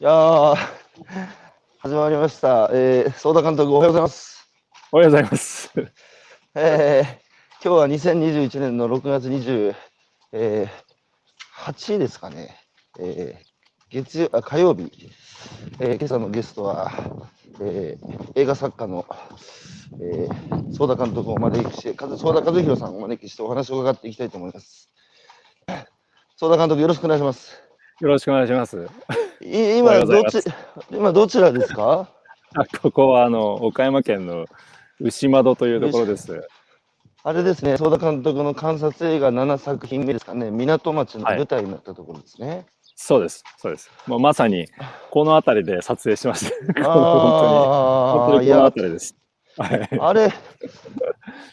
いやー、始まりました。えー、相田監督、おはようございます。おはようございます。えー、今日は2021年の6月28、えー、8ですかね。えー、月曜あ火曜日、えー、今朝のゲストは、えー、映画作家の、えー、相田監督をお招きして、相田和弘さんをお招きしてお話を伺っていきたいと思います。相田監督、よろしくお願いします。よろしくお願いします。今どようございますち今どちらですか？あここはあの岡山県の牛窓というところです。あれですね、相田監督の観察映画7作品目ですかね、港町の舞台になったところですね。そうです、そうです。もうまさにこの辺りで撮影しました。本ああ、当に、本当にこの辺りです。はい。あれ、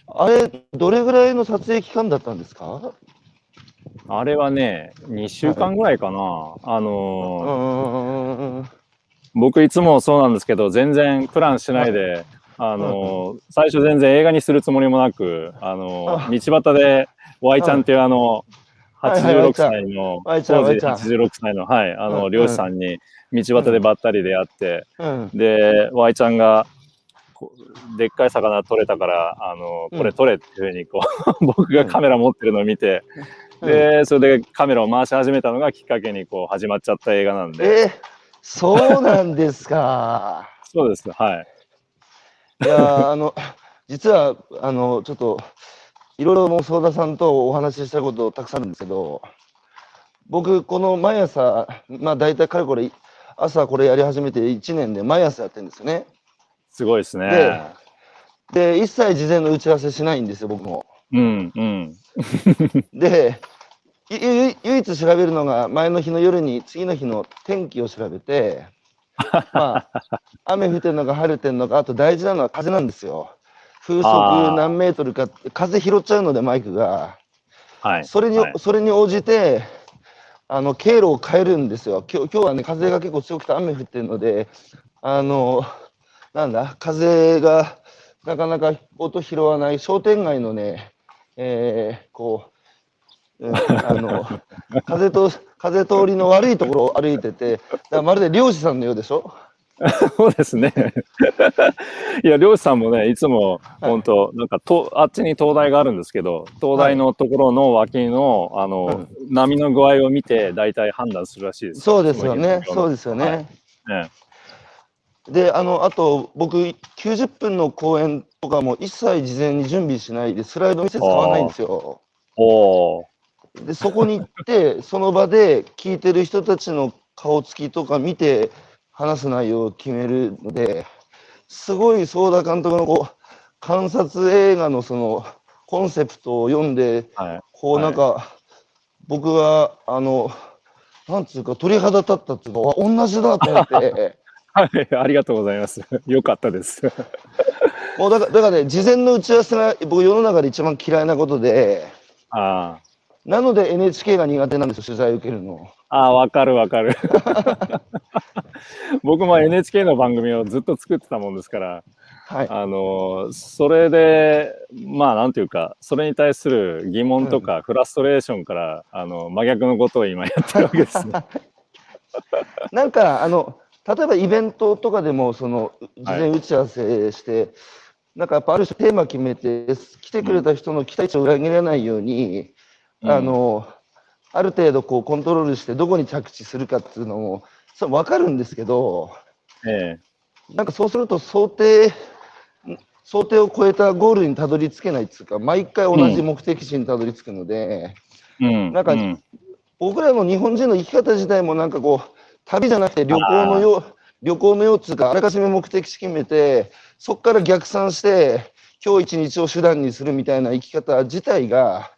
あれ、どれぐらいの撮影期間だったんですか？あれはね、2週間ぐらいかな。あうのー。僕いつもそうなんですけど、全然プランしないで、あのー最初全然映画にするつもりもなく、あのー道端で Y ちゃんっていうあの、はいはいはい86歳の、当時 Y ちゃん86歳の、はい、あうんの、漁師さんに道端でばったり出会って、うん。で、Y ちゃんが、でっかい魚取れたから、あの、うんこれ取れっていうふうに、こう、僕がカメラ持ってるのを見て、うんで、それでカメラを回し始めたのがきっかけに、こう、始まっちゃった映画なんで、えー、そうなんですか。そうです、はい。いやーあの実はあのちょっといろいろもう相田さんとお話ししたことたくさんあるんですけど僕この毎朝まあ大体かれこれ朝これやり始めて1年で毎朝やってるんですよねすごいですね。で一切事前の打ち合わせしないんですよ僕もうん、うん。で唯一調べるのが前の日の夜に次の日の天気を調べて まあ雨降ってるのか晴れてるのかあと大事なのは風なんですよ。風速何メートルか風拾っちゃうのでマイクが。はい。それに、はい。それに応じてあの経路を変えるんですよ。今日今日はね風が結構強くて雨降ってるのであのなんだ風がなかなか音拾わない商店街のねえーこう、うん、あの風と風通りの悪いところを歩いててまるで漁師さんのようでしょ？そうですね。いや、漁師さんもね、いつも、はい。本当なんかと、あっちに灯台があるんですけど、灯台のところの脇の、あの、波の具合を見て、大体判断するらしいです。そうですよね。そうですよね、はい。ねであのあと僕90分の公演とかも一切事前に準備しないでスライド見せ使わないんですよ。おーでそこに行って その場で聞いてる人たちの顔つきとか見て話す内容を決めるのですごい相田監督のこう観察映画のそのコンセプトを読んではい。こうなんか、僕はあのなんつうか鳥肌立ったっていうかあ同じだと思って。はい、ありがとうございます。よかったです。もうだからだからね、事前の打ち合わせが僕、世の中で一番嫌いなことで、あなので NHK が苦手なんですよ、取材受けるの。あ、ああ、わかるわかる。僕も NHK の番組をずっと作ってたもんですから、はい。あのそれでまあなんていうかそれに対する疑問とかフラストレーションから、あの真逆のことを今やってるわけですね。なんか、あの、例えばイベントとかでも、その、事前打ち合わせして、なんかやっぱある種テーマ決めて、来てくれた人の期待値を裏切らないように、うんあの、ある程度こうコントロールして、どこに着地するかっていうのも、それ分かるんですけど、えなんかそうすると想定、想定を超えたゴールにたどり着けないっていうか、毎回同じ目的地にたどり着くので、えうん、なんかうん。僕らの日本人の生き方自体もなんかこう、旅じゃなくて旅行のよう、旅行のようっていうか、あらかじめ目的地決めて、そこから逆算して、今日一日を手段にするみたいな生き方自体が、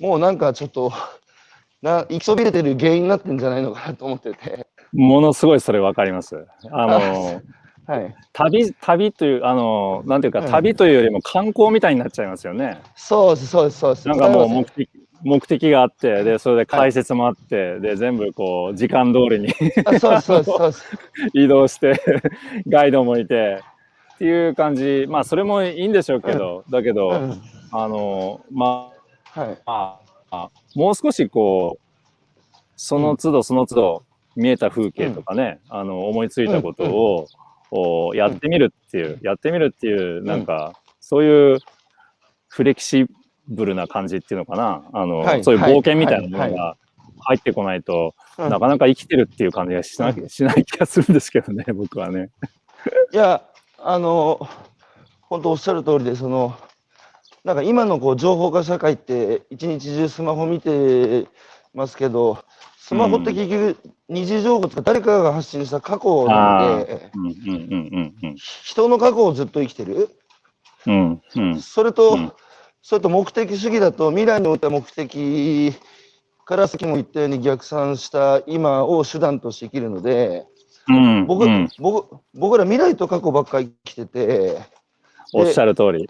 もうなんかちょっと、な生きそびれてる原因になってんじゃないのかなと思ってて。ものすごいそれわかります。あの はい。旅旅というあのなんていうか、うん旅というよりも観光みたいになっちゃいますよね。そうです、そうです、そうです。なんかもうわ目的目的があってでそれで解説もあって、で全部こう時間通りにあそうそうそう。移動してガイドもいてっていう感じまあそれもいいんでしょうけど、だけど、うんあのまはい。ああもう少しこうその都度その都度見えた風景とかね、あの思いついたことを、おやってみるっていう、やってみるっていうなんか、そういうフレキシブルな感じっていうのかな。あの、はい。そういう冒険みたいなもはい。のが入ってこないと、うん。なかなか生きてるっていう感じがしな,、しない気がするんですけどね僕はね。いや、あの、本当おっしゃる通りで、その、なんか今のこう情報化社会って一日中スマホ見てますけど、スマホって結局二次情報とか誰かが発信した過去なので、人の過去をずっと生きてる？うんうん。うんそれと、うん。それと目的主義だと未来においては目的からさっきも言ったように逆算した今を手段として生きるので、うん僕、うん。僕僕ら未来と過去ばっかり生きてて、おっしゃる通り。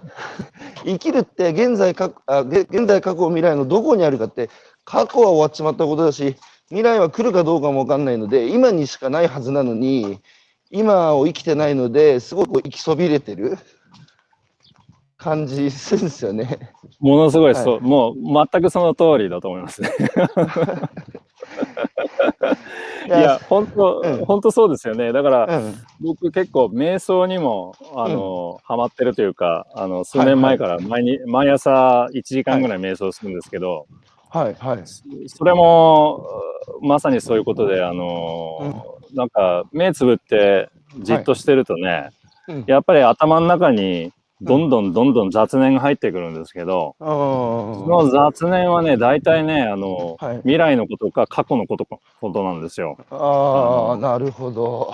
生きるって現在かあげ現在過去未来のどこにあるかって過去は終わっちまったことだし未来は来るかどうかも分かんないので今にしかないはずなのに今を生きてないのですごく生きそびれてる感じするんですよね。ものすごい、はいそう、もう全くその通りだと思いますね。いや、本当、うん。本当そうですよね。だから、うん。僕結構瞑想にも、あの、ハマってるというか、あの、数年前から毎に、毎朝1時間ぐらい瞑想するんですけど、はい。はい。それも、まさにそういうことで、あの、なんか、目つぶってじっとしてるとね、うん。やっぱり頭の中に、どんどんどんどん雑念が入ってくるんですけど、あその雑念はね、大体ね、あの、はい。未来のことか過去のことことなんですよ。あああなるほど。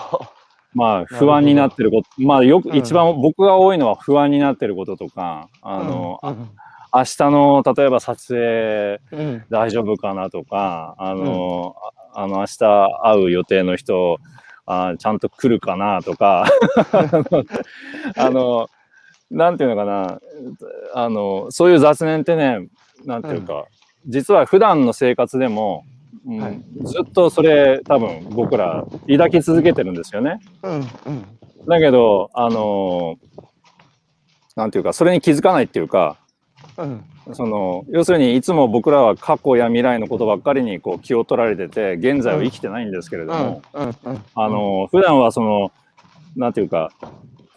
まあ、不安になってること、まあ、よく、うん。一番僕が多いのは不安になってることとか、あの、うん明日の、例えば撮影うん。大丈夫かなとか、あの、ああの、明日会う予定の人、あちゃんと来るかなとか、あの、なんていうのかな、あの、そういう雑念ってね、なんていうか、実は普段の生活でも、うんはい。ずっとそれ多分僕ら抱き続けてるんですよね。うんうん。だけど、あのなんていうか、それに気づかないっていうか、うん。その要するにいつも僕らは過去や未来のことばっかりにこう気を取られてて現在を生きてないんですけれども、うんうん。あの普段はそのなんていうか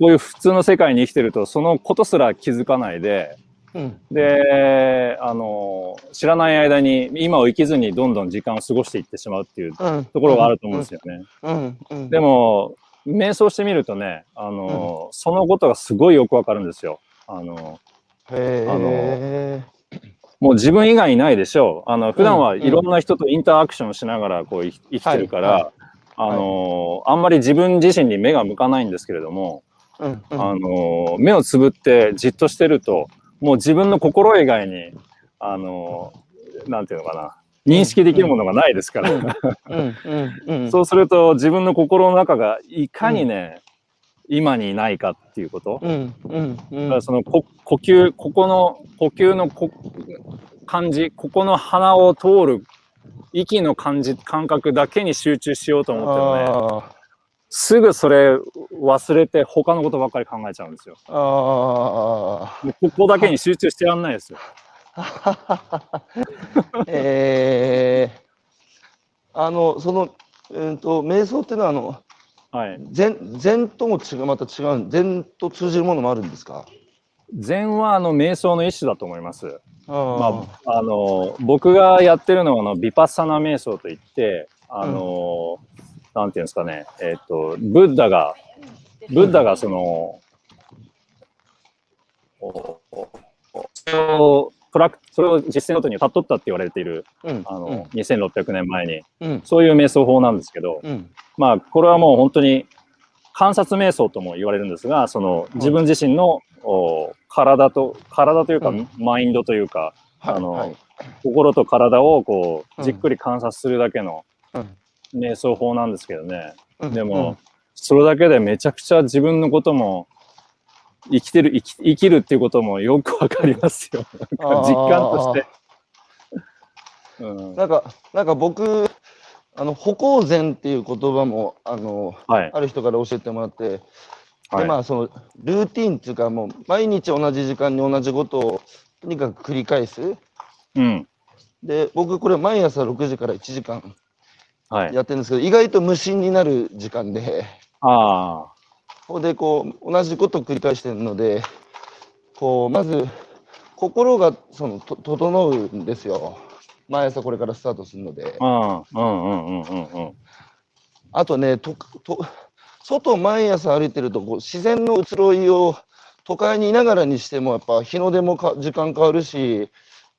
こういう普通の世界に生きてるとそのことすら気づかないでうん。であの知らない間に今を生きずにどんどん時間を過ごしていってしまうっていううん。ところがあると思うんですよね。うん。うん。でも瞑想してみるとねあの、そのことがすごいよくわかるんですよ。あのへえもう自分以外いないでしょう。あの普段はうん。いろんな人とインタラクションしながらこう生生きてるから、あのあんまり自分自身に目が向かないんですけれども、うんうん。あの目をつぶってじっとしてるともう自分の心以外にあのなんていうのかな。認識できるものがないですから、うん。うんうんうん。そうすると自分の心の中がいかにね、今にいないかっていうこと、うんうんうん。だからそのこ呼吸ここの呼吸のこ感じここの鼻を通る息の感じ感覚だけに集中しようと思ってもね。あすぐそれ忘れて他のことばっかり考えちゃうんですよ。ーあもうここだけに集中してやんないですよ。ー えーあのそのうんと瞑想っていうのはあのはい。禅禅とも違うまた違う禅と通じるものもあるんですか？禅はあの瞑想の一種だと思います。あまあ、あの僕がやってるのはあのビパッサナ瞑想といってあの、なんていうんですかね。えっ、とブッダがブッダがその、おおそれをプラクそれを実践ごとに悟ったって言われているうんあの、2600年前にうん。そういう瞑想法なんですけど、うん。まあこれはもう本当に観察瞑想とも言われるんですがその自分自身の、お体と体というか、うん。マインドというかはいあのはい。心と体をこううん。じっくり観察するだけのうん瞑想法なんですけどね、うんでも、それだけでめちゃくちゃ自分のことも生きてる生き生きるっていうこともよくわかりますよ。実感として。うん、なんかなんか僕あの歩行禅っていう言葉もあのはい。ある人から教えてもらって、はい。でまあそのルーティンっていうかもう毎日同じ時間に同じことをとにかく繰り返す。うん。で僕これ毎朝6時から1時間はい。やってるんですけど、意外と無心になる時間で、あここでこう、同じことを繰り返してるので、こう、まず、心がそのと整うんですよ。毎朝これからスタートするので。あとね、とと外毎朝歩いてるとこう自然の移ろいを都会にいながらにしてもやっぱ日の出もか時間変わるし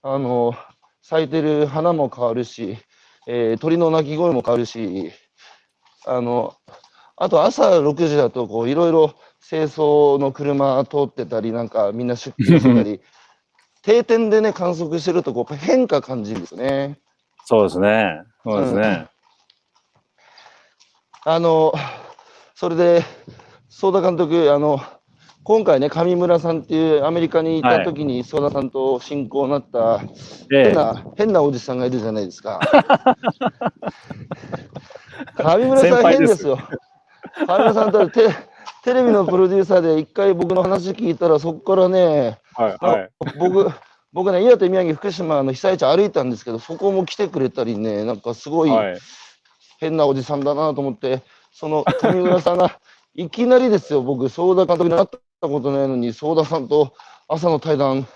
あの咲いてる花も変わるし、えー鳥の鳴き声も変わるしあのあと朝6時だとこういろいろ清掃の車通ってたりなんかみんな出勤してたり 定点でね観測してるとこう変化感じるんですね。そうですね。そうですね。あの、それで、相田監督、あの、今回ね、上村さんっていうアメリカにいた時に、相田さんと親交になったええ。変な、変なおじさんがいるじゃないですか。上村さん変ですよ。上村さんとテテレビのプロデューサーで一回僕の話聞いたら、そこからね、はい。はい。僕、僕ね、岩手、宮城、福島の被災地歩いたんですけど、そこも来てくれたりね、なんかすごい、はい。変なおじさんだなと思って、その上村さんが、いきなりですよ、僕、相田監督に会ったことないのに、相田さんと朝の対談、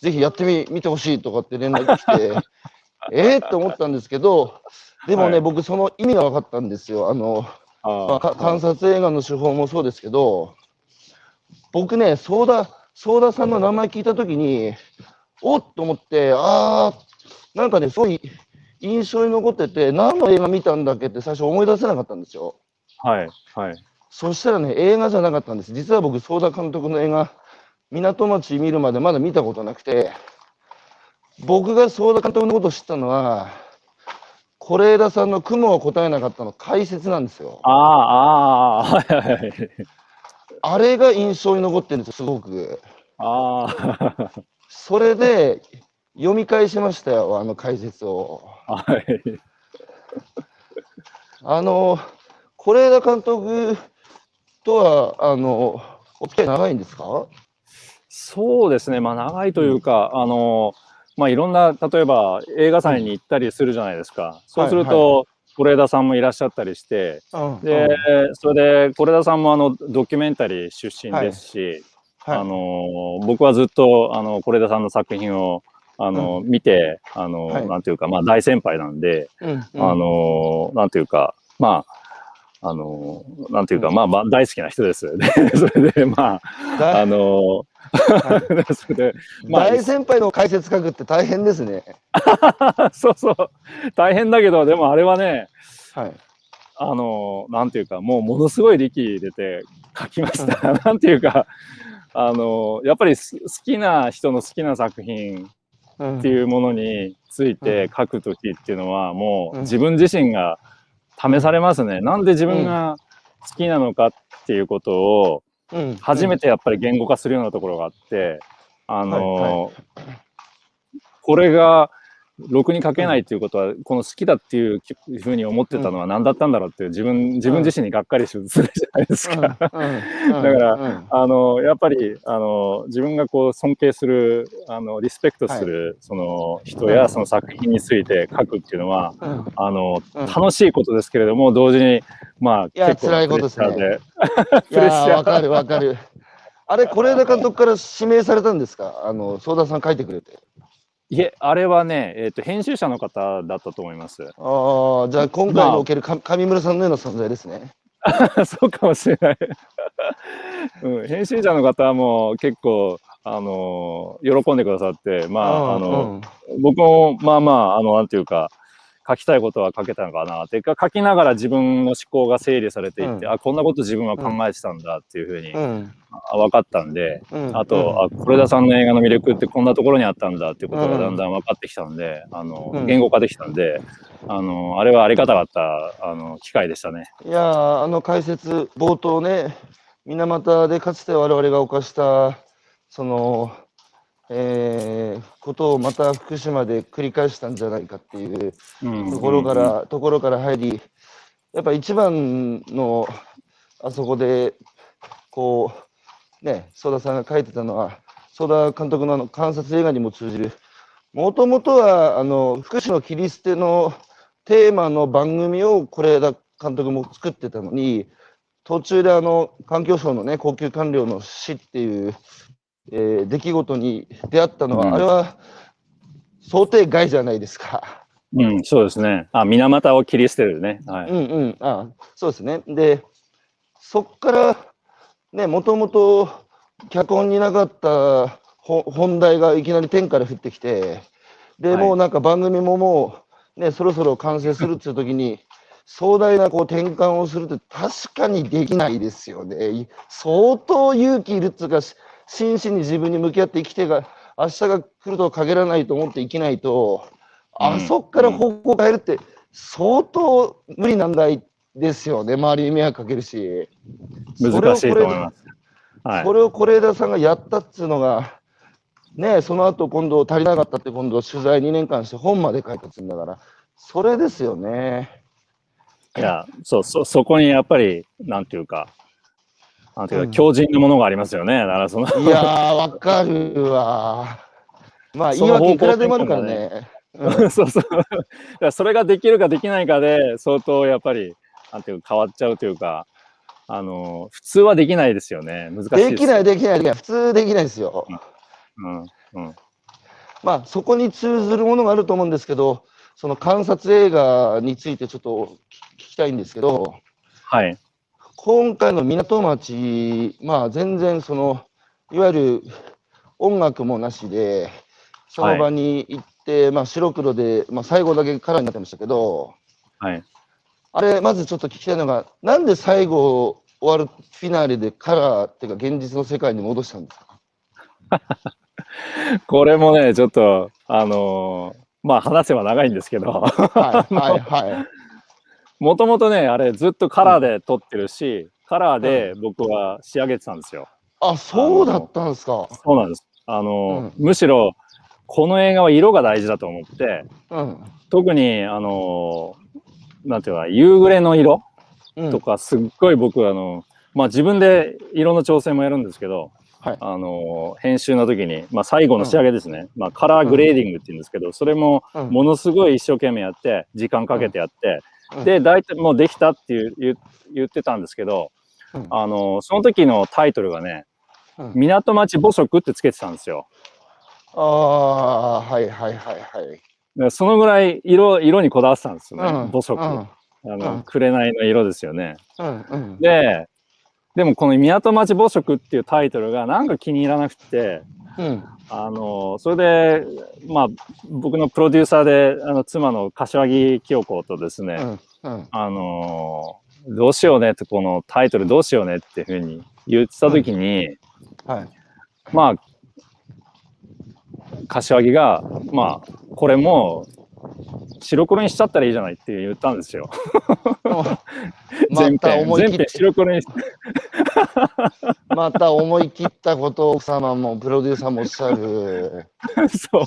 ぜひやってみ見てほしいとかって連絡来て、えーって思ったんですけど、でもね、はい僕、その意味が分かったんですよ。あの、まあ、か観察映画の手法もそうですけど、僕ね、相田、相田さんの名前聞いたときに、おっと思って、あー、なんかね、すごい印象に残ってて、何の映画見たんだっけって最初思い出せなかったんですよ。はい。はい。そしたらね、映画じゃなかったんです。実は僕、相田監督の映画、港町見るまでまだ見たことなくて、僕が相田監督のことを知ったのは、是枝さんの雲を答えなかったの解説なんですよ。ああ、ああ、はいはい。あれが印象に残ってるんですよ、すごく。ああ、それで読み返しましたよ、あの解説を。はい。あの、是枝監督とは、あの、お付き合い長いんですか？そうですね。まあ、長いというか、あの、まあ、いろんな、例えば映画祭に行ったりするじゃないですか。そうすると、是枝さんもいらっしゃったりして、で、それで、是枝さんもあの、ドキュメンタリー出身ですし、はい。あの、僕はずっと、あの、是枝さんの作品を、あの、見て、あの、はい。なんていうか、まあ、大先輩なんで、うん。うん。あの、なんていうか、まあ、あの、なんていうか、まあ、まあ、大好きな人です。で、それで、まあ、だあの、それで、まあ大先輩の解説書くって大変ですね。そうそう、大変だけど、でもあれはね、はい。あの、なんていうか、もうものすごい力入れて書きました。なんていうか、あの、やっぱりす好きな人の好きな作品うんっていうものについて書くときっていうのは、もううん自分自身が試されますね。なんで自分が好きなのかっていうことを、うん。初めてやっぱり言語化するようなところがあって、あの、はい。これがろくに書けないっていうことは、この好きだっていうふうに思ってたのは何だったんだろうっていう自分自分自身にがっかりするじゃないですか。だからあのやっぱりあの自分がこう尊敬するあのリスペクトする、その人やその作品について書くっていうのは、あのうん。楽しいことですけれども同時にまあや結構辛いことですね。プレッシャーで。いプレッシャーやーわかるわかる。あれ、是枝監督から指名されたんですか？あの、相田さん書いてくれて。いえあれはね、えっと編集者の方だったと思います。ああ、じゃあ今回におけるか上村さんのような存在ですね。そうかもしれない、うん。編集者の方はもう結構あの喜んでくださって、まああの、僕もまあまああのなんていうか書きたいことは書けたのかな。っていうか書きながら自分の思考が整理されていって、うん。あこんなこと自分は考えてたんだっていうふうに、うん。分かったんで、うん。あと、あ是枝さんの映画の魅力ってこんなところにあったんだっていうことがだんだん分かってきたんで、あのうん。言語化できたんであのあれはありがたかったあの機会でしたね。いやーあの解説冒頭ね水俣でかつて我々が犯したその、えーことをまた福島で繰り返したんじゃないかっていううん。ところから、ところから入りやっぱ一番のあそこでこうね曽田さんが書いてたのは曽田監督のあの観察映画にも通じるもともとはあの福島の切り捨てのテーマの番組を是枝監督も作ってたのに、途中であの環境省のね、高級官僚の死っていう、えー出来事に出会ったのは、うんあれは想定外じゃないですか。うん、そうですね。あ、水俣を切り捨てるね。はい。うんうん、あそうですね。で、そっから、ね、もともと脚本になかったほ本題がいきなり天から降ってきて、で、はいもうなんか番組ももう、ね、そろそろ完成するっていう時に、壮大なこう転換をするって確かにできないですよね。い相当勇気いるっていうか、し真摯に自分に向き合って生きてが、明日が来るとは限らないと思って生きないと、あうんそっから方向変えるって相当無理難題ですよね。周りに迷惑かけるし。難しいと思います。はいそ。れを是枝さんがやったっつうのが、ね、その後今度足りなかったって今度取材2年間して本まで書いたっつうんだから、それですよね。いや、そう、そ、そこにやっぱり、なんていうか、なんていうん強靭なものがありますよね。だからその、いやー、わかるわ。まあ、言い訳いくらでもあるからね。うん そうそう。それができるかできないかで、相当やっぱり、なんていうか、変わっちゃうというか、あの、普通はできないですよね。難しいです。できない、できない、できない。普通できないですよ。うん。うん。まあ、そこに通ずるものがあると思うんですけど、その観察映画についてちょっと聞きたいんですけど、はい。今回の港町、まあ、全然その、いわゆる音楽もなしで、その場に行って、まあ、白黒で、まあ、最後だけカラーになってましたけど、はい。あれ、まずちょっと聞きたいのが、なんで最後終わるフィナーレでカラーっていうか、現実の世界に戻したんですか？これもね、ちょっと、あのーまあ話せば長いんですけど、はい、はい、はい。もともとね、あれずっとカラーで撮ってるし、カラーで僕は仕上げてたんですよ。あ、そうだったんですか。そうなんです。あのーむしろ、この映画は色が大事だと思って、うん。特に、あのーなんていうか、夕暮れの色うんとか、すっごい僕、あの、まあ自分で色の調整もやるんですけど、はいあの、編集の時に、まあ最後の仕上げですね。まあカラーグレーディングって言うんですけど、それもうんものすごい一生懸命やって、時間かけてやって、うんで、大体もうできたっていう言ってたんですけど、うんあの、その時のタイトルがね、うん港町母色ってつけてたんですよ。ああ、はいはいはいはい。でそのぐらい色、色にこだわってたんですよね、うん母色。うんあの、うん紅の色ですよね。で、でもこの港町母色っていうタイトルがなんか気に入らなくて、うん。あの、それで、まあ、僕のプロデューサーで、あの、妻の柏木清子とですね、うん。うん。あの、どうしようねって、このタイトルどうしようねっていうふうに言ってた時に、はい。まあ、柏木が、まあ、これも白黒にしちゃったらいいじゃないって言ったんですよ。また全編、全編思い切っ白黒にし また思い切ったことを奥様もプロデューサーもおっしゃる。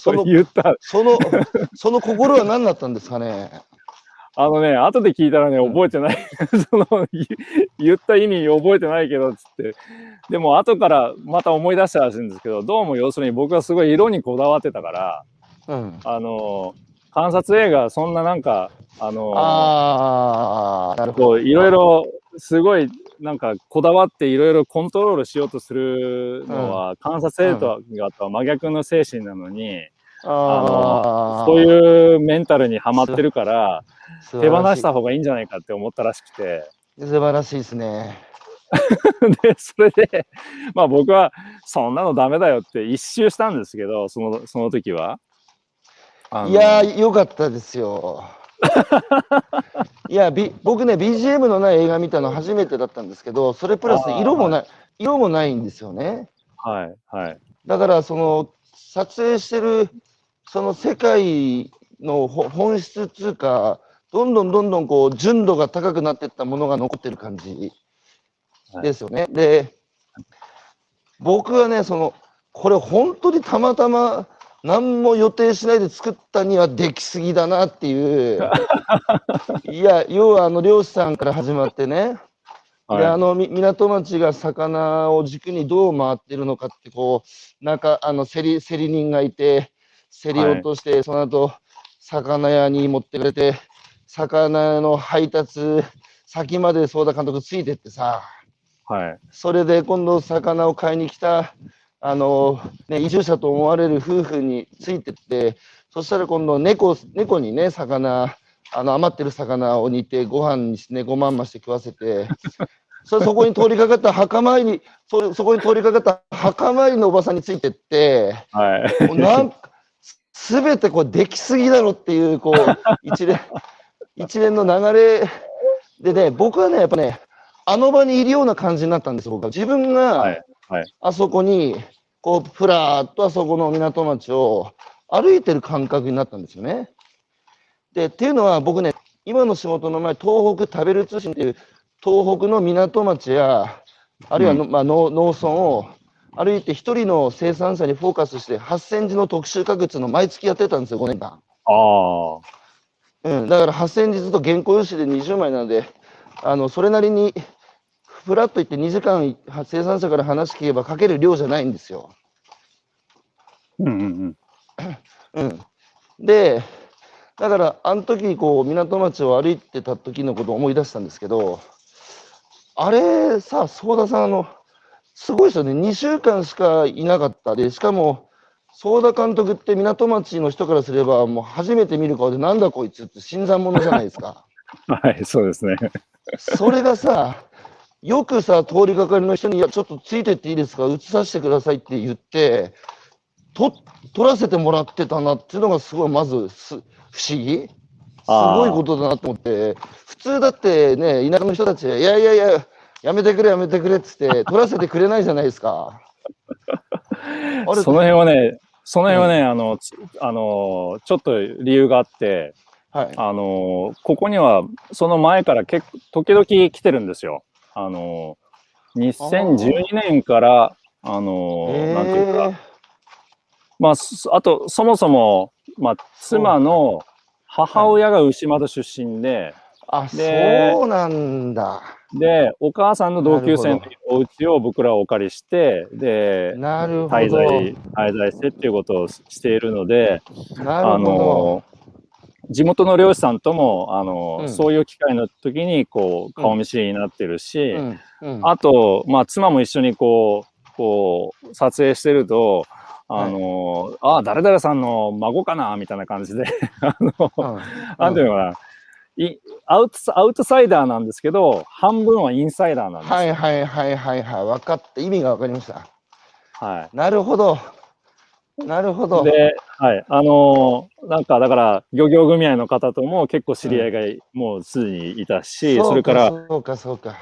そう言った。その、その心は何だったんですかね？あのね、後で聞いたらね、覚えてない。その、言言った意味覚えてないけど、つって。でも、後からまた思い出したらしいんですけど、どうも要するに僕はすごい色にこだわってたから、うん。あの、観察映画、そんななんか、あの、ああ、なるほど。いろいろ、すごい、なんか、こだわっていろいろコントロールしようとするのは、観察映画とは真逆の精神なのに、ああ、そういうメンタルにはまってるから、素手放した方がいいんじゃないかって思ったらしくて、素晴らしいですね。で、それで、まあ僕は、そんなのダメだよって一周したんですけど、その、その時は。いやー、よかったですよ。いや、び僕ね、BGM のない映画見たの初めてだったんですけど、それプラス色もない、色もないんですよね。はい、はい。だから、その、撮影してる、その世界のほ本質っていうか、どんどんどんどんこう、純度が高くなっていったものが残ってる感じですよね。で、僕はね、その、これ本当にたまたま何も予定しないで作ったにはできすぎだなっていう。いや、要はあの漁師さんから始まってね、はい、であのみ港町が魚を軸にどう回ってるのかってこうなんかあの競り競り人がいて競り落として、その後魚屋に持ってかれて魚の配達先まで相田監督ついてってさ、はい。それで今度魚を買いに来た、あの、ね、移住者と思われる夫婦についてって、そしたら今度猫、猫にね、魚、あの余ってる魚を煮てご飯にして猫まんまして食わせて、そそこに通りかかった墓参り、そそこに通りかかった墓参りのおばさんについてって、はい。もうなんすべてこうできすぎだろっていう、こう、一連、一連の流れでね、僕はね、やっぱね、あの場にいるような感じになったんですよ、僕は。自分がはい、はい。あそこに、こう、ふらーっとあそこの港町を歩いてる感覚になったんですよね。で、っていうのは僕ね、今の仕事の前、東北食べる通信っていう、東北の港町や、あるいはの、まあ、農農村を歩いて一人の生産者にフォーカスして、8000字の特集確率の毎月やってたんですよ、5年間。ああ。うん、だから8000字ずっと原稿用紙で20枚なので、あのそれなりにフラッと行って2時間生産者から話聞けば書ける量じゃないんですよ。うんうんうん。うん、で、だからあの時こう港町を歩いてた時のことを思い出したんですけど、あれさ、相田さん、あの、すごいですよね、2週間しかいなかったで、しかも、相田監督って港町の人からすれば、もう初めて見る顔で、なんだこいつって新参者じゃないですか。はい、そうですね。それがさ、よくさ、通りがかりの人に、いや、ちょっとついてっていいですか、映させてくださいって言って、と撮らせてもらってたなっていうのが、すごい、まずす、不思議すごいことだなと思って、普通だってね、田舎の人たち、いやいやいや、やめてくれ、やめてくれっつって、撮らせてくれないじゃないですか。あれその辺はね、その辺はね、あの、つあの、ちょっと理由があって、はい。あの、ここには、その前から結構、時々来てるんですよ。あの、2012年から、あの、なんていうか、えまあ、すあと、そもそも、まあ、妻の母親が牛窓出身で、あ、でそうなんだ。で、お母さんの同級生のお家を僕らはお借りして、で、なるほど。滞在、滞在してっていうことをしているので、あなるほど。の、地元の漁師さんとも、あの、うんそういう機会の時に、こう、顔見知りになってるし、うんうんあと、まあ、妻も一緒にこう、こう、撮影してると、あの、ああ、誰々さんの孫かなみたいな感じで、あの、うんなんていうのかな、いアウトアウトサイダーなんですけど、半分はインサイダーなんですよ。はいはいはいはいはい。分かった。意味が分かりました。はなるほど。なるほど。で、はい、あのーなんかだから漁業組合の方とも結構知り合いがもうすでにいたし、それからそうかそうか。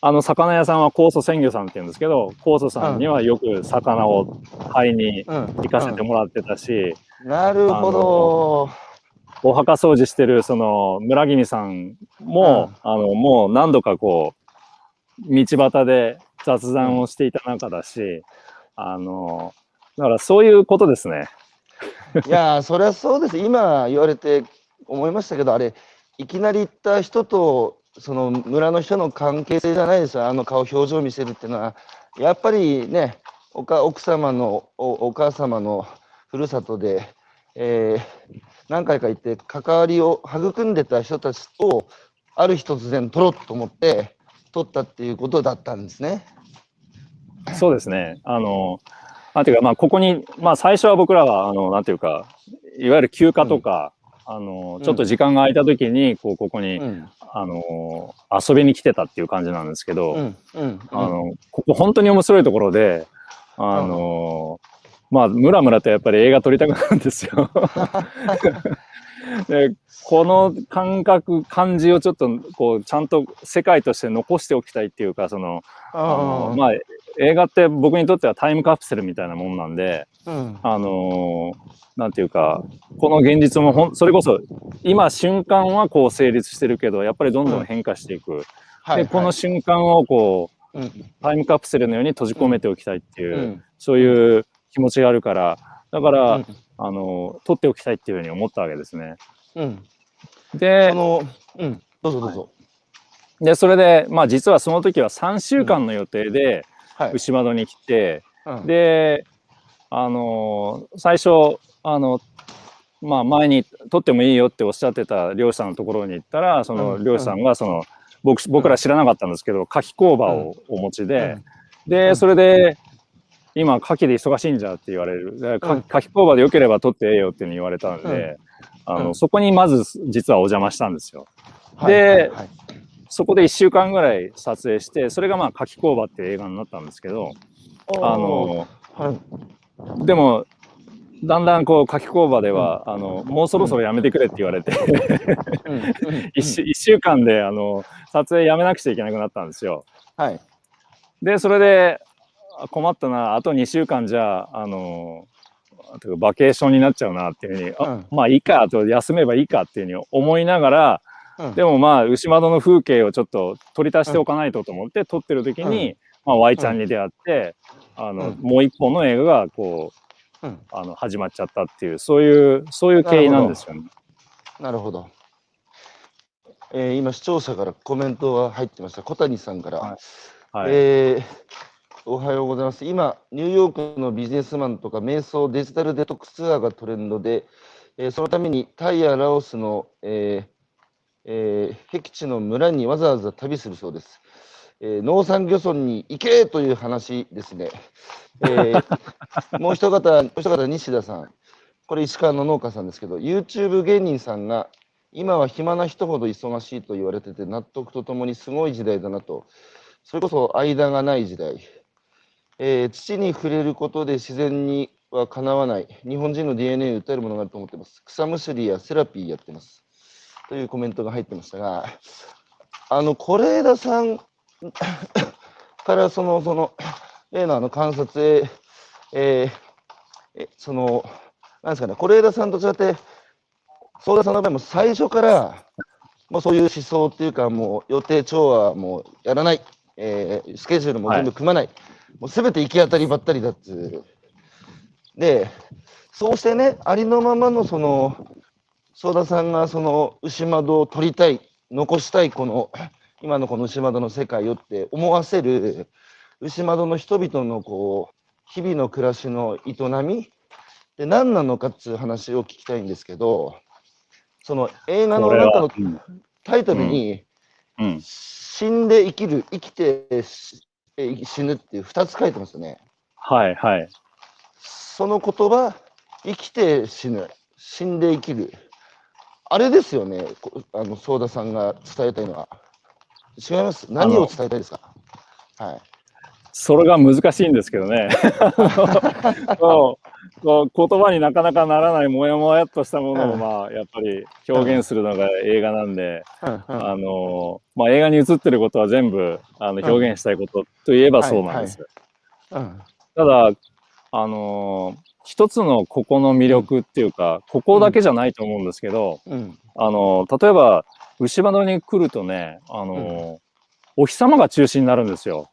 あの魚屋さんは酵素鮮魚さんって言うんですけど酵素さんにはよく魚を買いにうん。行かせてもらってたし、うんなるほど。お墓掃除してるその村君さんも、あのもう何度かこう道端で雑談をしていた中だし、あのだからそういうことですね。いやー、そりゃそうです。今言われて思いましたけど、あれ、いきなり行った人と、その村の人の関係性じゃないですよ。あの顔、表情見せるっていうのは、やっぱりね、おか奥様のお、お母様のふるさとで、えー何回か行って、関わりを育んでた人たちと、ある日突然撮ろうと思って、撮ったっていうことだったんですね。そうですね。あの、なんていうか、まあ、ここに、まあ、最初は僕らは、あの、なんていうか、いわゆる休暇とか、あの、ちょっと時間が空いた時に、こう、ここに、うん。あの、遊びに来てたっていう感じなんですけど、うん。うん。あの、ここ本当に面白いところで、あの、まあ、ムラムラとやっぱり映画撮りたくなるんですよ。でこの感覚、感じをちょっと、こう、ちゃんと世界として残しておきたいっていうか、その、あのあまあ、映画って僕にとってはタイムカプセルみたいなもんなんで、あ。うん。あのーなんていうか、この現実もほん、それこそ、今瞬間はこう成立してるけど、やっぱりどんどん変化していく。はい。で、この瞬間をこう、うん。タイムカプセルのように閉じ込めておきたいっていう、うん。そういう気持ちがあるから、だから、うんあのー撮っておきたいっていうふうに思ったわけですね。うん。であ、の、うん。どうぞどうぞ。で、それで、まあ実はその時は3週間の予定で、はい。牛窓に来て、うん、で、あのー最初、あの、まあ、前に撮ってもいいよっておっしゃってた漁師さんのところに行ったらそのうん漁師さんがその僕僕ら知らなかったんですけど牡蠣工場をお持ちで、でそれで今牡蠣で忙しいんじゃって言われる。でかうん。牡蠣工場でよければ撮ってええよって言われたので、あのうん。そこにまず実はお邪魔したんですよ。はいではいはい。そこで1週間ぐらい撮影してそれがまあ牡蠣工場って映画になったんですけどあのはい。でもだんだんこう牡蠣工場では、あのもうそろそろやめてくれって言われて。うん。うん。1週一週間であの撮影やめなくちゃいけなくなったんですよ。はい。でそれであ困ったな。あと2週間じゃあのバケーションになっちゃうなっていうふうに、あうん。まあいいかと休めばいいかっていうふうに思いながら、うん。でもまあ牛窓の風景をちょっと取り足しておかないとと思って撮ってる時に、まあ、Y ちゃんに出会って、あのうん。もう一本の映画がこううん。あの始まっちゃったっていうそういうそういう経緯なんですよね。なるほど。えー今、視聴者からコメントが入ってました。小谷さんから。はい。はい、えーおはようございます。今、ニューヨークのビジネスマンとか瞑想デジタルデトックスツアーがトレンドで、えーそのためにタイやラオスの、えーえー僻地の村にわざわざ旅するそうです。えー農産漁村に行けという話ですね。えー もう一方、もう一方、西田さん。これ石川の農家さんですけど、YouTube 芸人さんが今は暇な人ほど忙しいと言われてて納得とともにすごい時代だなと。それこそ間がない時代。えー土に触れることで自然にはかなわない。日本人の DNA に訴えるものがあると思ってます。草むしりやセラピーやってます。というコメントが入ってましたが、あの、是枝さん からその、その、例のあの観察へ、えーえその、なんですかね、是枝さんと違って、相田さんの場合も最初から、もうそういう思想っていうか、もう予定調和もやらない、えースケジュールも全部組まない、もうすべて行き当たりばったりだっつう。で、そうしてね、ありのままのその、相田さんがその牛窓を取りたい、残したいこの、今のこの牛窓の世界をって思わせる、牛窓の人々のこう、日々の暮らしの営みで何なのかっつう話を聞きたいんですけど、その映画の中のタイトルに、うん、死んで生きる、生きて死ぬっていう2つ書いてますよね。はいはいその言葉、生きて死ぬ、死んで生きる。あれですよね、こあの相田さんが伝えたいのは。違います？何を伝えたいですか？はい。それが難しいんですけどね。こう言葉になかなかならないもやもやっとしたものを、うん。まあ、やっぱり表現するのが映画なんで、あのまあ、映画に映ってることは全部あの表現したいことといえばそうなんです。うん。ただ、あの一つのここの魅力っていうか、ここだけじゃないと思うんですけど、うん。あの例えば牛窓に来るとね、あのお日様が中心になるんですよ。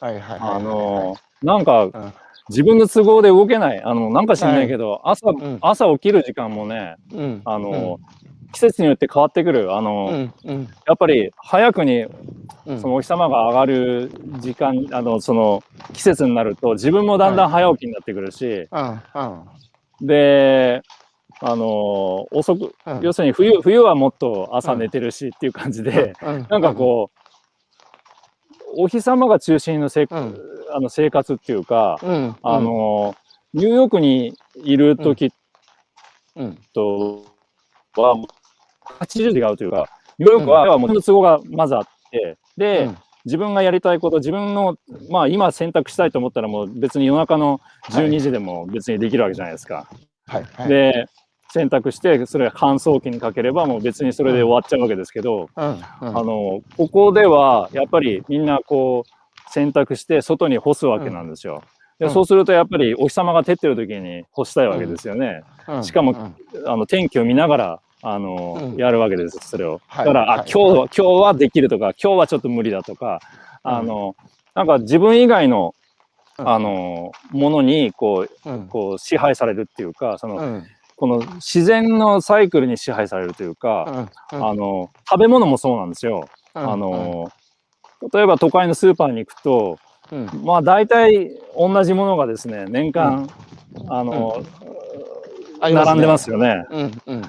はいはいはいはい。あのなんかうん自分の都合で動けない。あのなんか知んないけど、朝ん。朝起きる時間もねうん。あの、季節によって変わってくる。あの、うん。うん。やっぱり早くにうん。そのお日様が上がる時間あのその季節になると自分もだんだん早起きになってくるし、うん。うん。であの遅くうん。要するに冬冬はもっと朝寝てるしっていう感じで、うん。なんかこうお日様が中心のせ、うん。あの生活っていうか、うん。うんあのニューヨークにいる時うん。とは80違うというかニューヨークはもう都合がまずあってで、うん。自分がやりたいこと自分のまあ今選択したいと思ったらもう別に夜中の12時でも別にできるわけじゃないですか。はい。はい。で選択してそれ乾燥機にかければもう別にそれで終わっちゃうわけですけど、うんうん。あのここではやっぱりみんなこう選択して外に干すわけなんですよ。うん。でそうするとやっぱりお日様が照ってる時に干したいわけですよね。うん。しかもうんあの天気を見ながらあの、うん。やるわけですそれを。はい。だから、はい。あ今日は今日はできるとか今日はちょっと無理だとか、あのなんか自分以外のうん。あのものにこううん。こう支配されるっていうかその、うんこの自然のサイクルに支配されるというか、うんあの食べ物もそうなんですよ。うんあの例えば都会のスーパーに行くとうん。まあ大体同じものがですね年間、あの、並んでますよね。うんうん。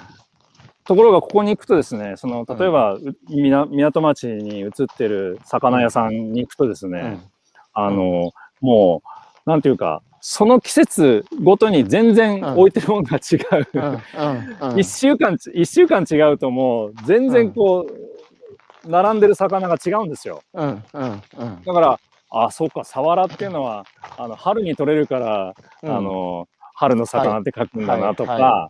ところがここに行くとですね、その例えば、うみな港町に移ってる魚屋さんに行くとですね、うん。あの、もう、なんていうか、その季節ごとに全然うん置いてるものが違う。一週間ち、一週間違うともう全然こう、並んでる魚が違うんですよ。だから、あ、そうか、サワラっていうのは、あの、春に取れるから、うん。あの、春の魚って書くんだなとか、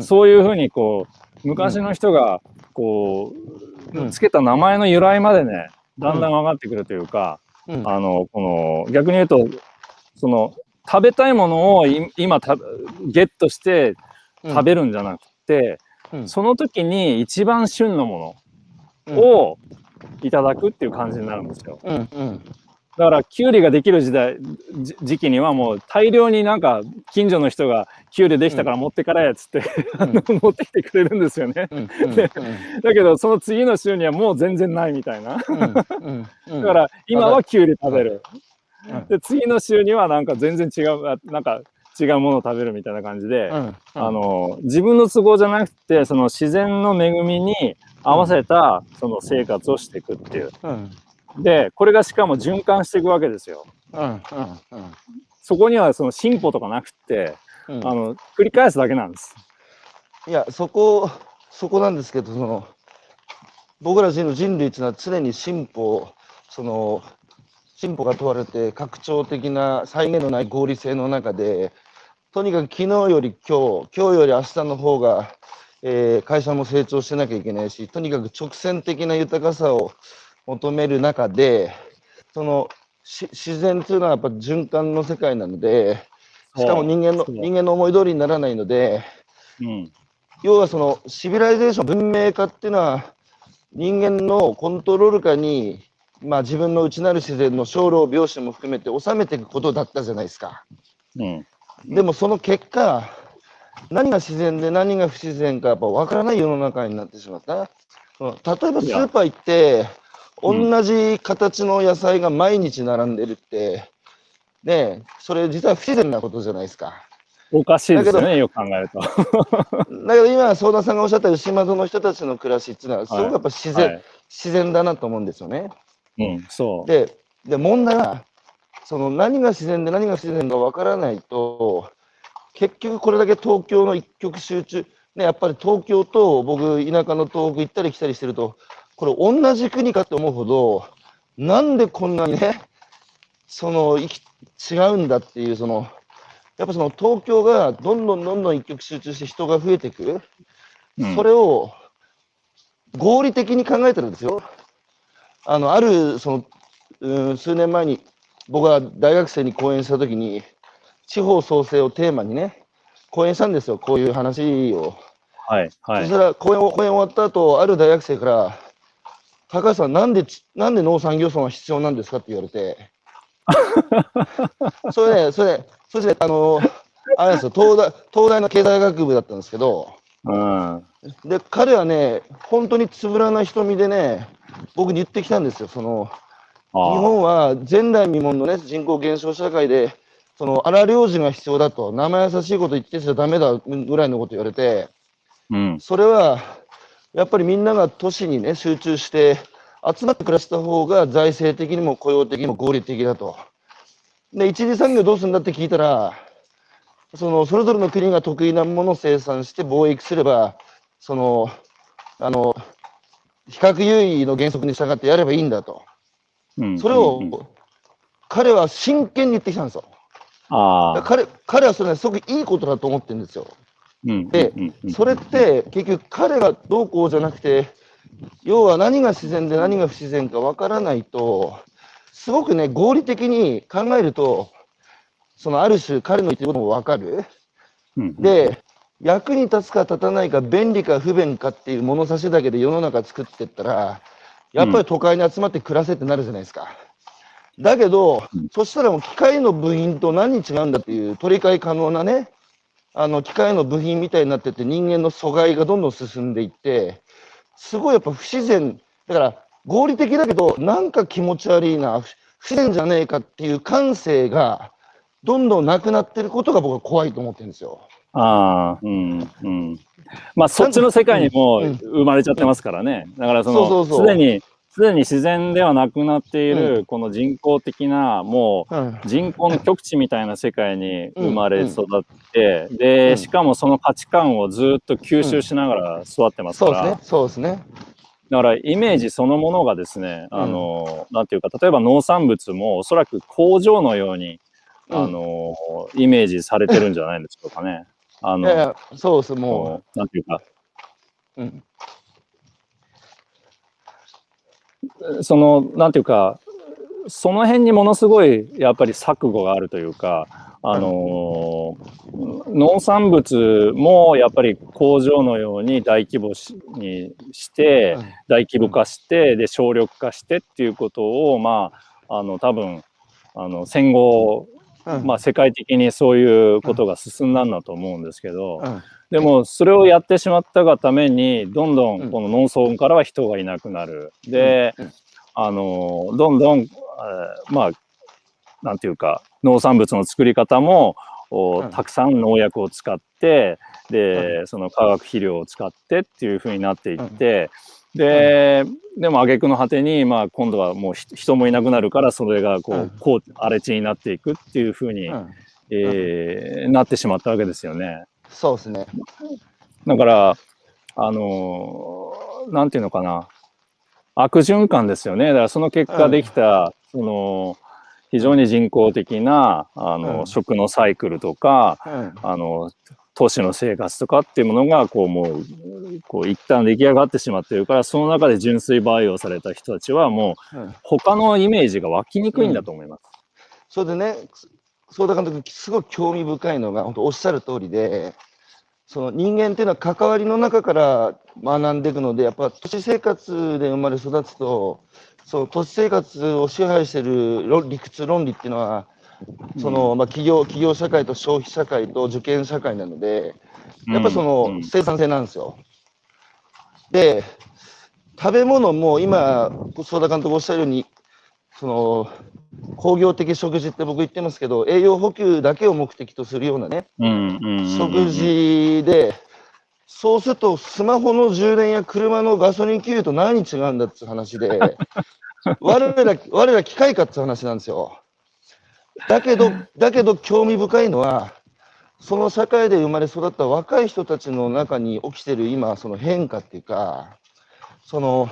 そういうふうにこう、昔の人が、こう、うん。つけた名前の由来までね、だんだん分かってくるというか、うん。あの、この、逆に言うと、その、食べたいものをい今たゲットして食べるんじゃなくて、うんその時に一番旬のもうんのをいただくっていう感じになるんですよ。うんうんだから、キュウリができる時代、じ時期にはもう大量になんか近所の人がキュウリできたから持ってからやっつって、持ってきてくれるんですよね。うん だけど、その次の週にはもう全然ないみたいな。だから、今はキュウリ食べる。うん。で、次の週にはなんか全然違う、あなんか違うものを食べるみたいな感じで、うん。あの、自分の都合じゃなくて、その自然の恵みに合わせたその生活をしていくっていう。うん。で、これがしかも循環していくわけですよ。うん。うん。そこにはその進歩とかなくて、うん。あの、繰り返すだけなんです。いやそこそこなんですけどその僕ら人の人類っていうのは常に進歩その進歩が問われて拡張的な際限のない合理性の中でとにかく昨日より今日今日より明日の方が、えー会社も成長してなきゃいけないしとにかく直線的な豊かさを求める中でそのし自然というのはやっぱ循環の世界なのでしかも人間の人間の思い通りにならないのでうん。要はそのシビライゼーション文明化っていうのは人間のコントロール下に、まあ、自分の内なる自然の生老病死も含めて収めていくことだったじゃないですか。うん。でもその結果何が自然で何が不自然かやっぱ分からない世の中になってしまった。うん例えばスーパー行ってうん同じ形の野菜が毎日並んでるって、ねえそれ実は不自然なことじゃないですか。おかしいですね、よく考えると。だけど今、相田さんがおっしゃったように島戸の人たちの暮らしっていうのは、すごくやっぱ自然、はい。自然だなと思うんですよね。うん、そう。で、で問題は、その何が自然で何が不自然かわからないと、結局これだけ東京の一極集中、ね、やっぱり東京と僕、田舎の東北行ったり来たりしてると、これ同じ国かと思うほど、なんでこんなにね、その違うんだっていう、その、やっぱその東京がどんどんどんどん一極集中して人が増えていく。うんそれを合理的に考えてるんですよ。あのあるそのうん数年前に僕が大学生に講演した時に地方創生をテーマにね講演したんですよこういう話を。はい、はい。そしたら講演を講演終わった後ある大学生から「高橋さんなんでちなんで農産業村は必要なんですか?」って言われて それねそれねそしてあのあれですよ東大東大の経済学部だったんですけど。うん。で彼はね本当につぶらな瞳でね僕に言ってきたんですよその日本は前代未聞のね人口減少社会でその荒領事が必要だと生優しいこと言ってちゃダメだぐらいのこと言われてうん。それはやっぱりみんなが都市にね集中して集まって暮らした方が財政的にも雇用的にも合理的だと。で一次産業どうするんだって聞いたらそのそれぞれの国が得意なものを生産して貿易すればそのあの比較優位の原則に従ってやればいいんだと。うんそれを彼は真剣に言ってきたんですよ。ああ。彼彼はそれはすごくいいことだと思ってるんですよ。うんでそれって結局彼がどうこうじゃなくて要は何が自然で何が不自然かわからないとすごくね合理的に考えるとそのある種彼の言ってることもわかる。うん、で役に立つか立たないか便利か不便かっていう物差しだけで世の中作ってったらやっぱり都会に集まって暮らせってなるじゃないですか。だけど、うんそしたらもう機械の部品と何に違うんだっていう取り替え可能なねあの機械の部品みたいになってて人間の阻害がどんどん進んでいってすごいやっぱ不自然だから合理的だけどなんか気持ち悪いな不不自然じゃねえかっていう感性がどんどんなくなってることが僕は怖いと思ってるんですよ。ああ、うん、うん。まあ、そっちの世界にもうん。生まれちゃってますからね。だから、その、すでに、すでに自然ではなくなっている、この人工的な、もう人口の極地みたいな世界に生まれうん育って、うで、ん。しかもその価値観をずっと吸収しながら育ってますから、そうですね。そうですね。だからイメージそのものがですね、あの、なんていうか、例えば農産物もおそらく工場のように、うん。あの、イメージされてるんじゃないんでしょうかね。あの、いやいや、そうです。ももう、なんていうか、う、うん。その、なんていうか、その辺にものすごい、やっぱり錯誤があるというか、あの農産物もやっぱり工場のように大規模しにして、大規模化して、で、省力化してっていうことを、まあ、あの、多分、あの、戦後、うん。まあ、世界的にそういうことが進んだんだと思うんですけど、うん。でもそれをやってしまったがためにどんどうん。んこの農村からは人がいなくなる。で、うん。あのどんどん、えーまあなんていうか農産物の作り方もたくさん農薬を使ってで、その化学肥料を使ってっていうふうになっていって、で、でも挙句の果てに、まあ、今度はもうひ人もいなくなるからそれがこう、うんこう荒れ地になっていくっていうふうに、うんえーなってしまったわけですよね。そうですね。だから、あのーなんていうのかな、悪循環ですよね。だからその結果できた、その、非常に人工的な、あの、うん食のサイクルとか、うんあの、都市の生活とかっていうものが、こう、もう、こう、一旦出来上がってしまってるから、その中で純粋培養された人たちは、もう、うん他のイメージが湧きにくいんだと思います。それでね、相田監督、すごい興味深いのが、本当おっしゃる通りで、その人間っていうのは関わりの中から学んでいくので、やっぱ都市生活で生まれ育つと、その都市生活を支配している論理屈論理っていうのは、そのまあ、企業企業社会と消費社会と受験社会なので、やっぱそうんの生産性なんですよ。で、食べ物も今、相田監督おっしゃるように、その工業的食事って僕言ってますけど、栄養補給だけを目的とするようなね、食事で、そうするとスマホの充電や車のガソリン給油と何違うんだって話で、我ら、我ら機械かって話なんですよ。だけど、だけど興味深いのは、その社会で生まれ育った若い人たちの中に起きてる今、その変化っていうか、その、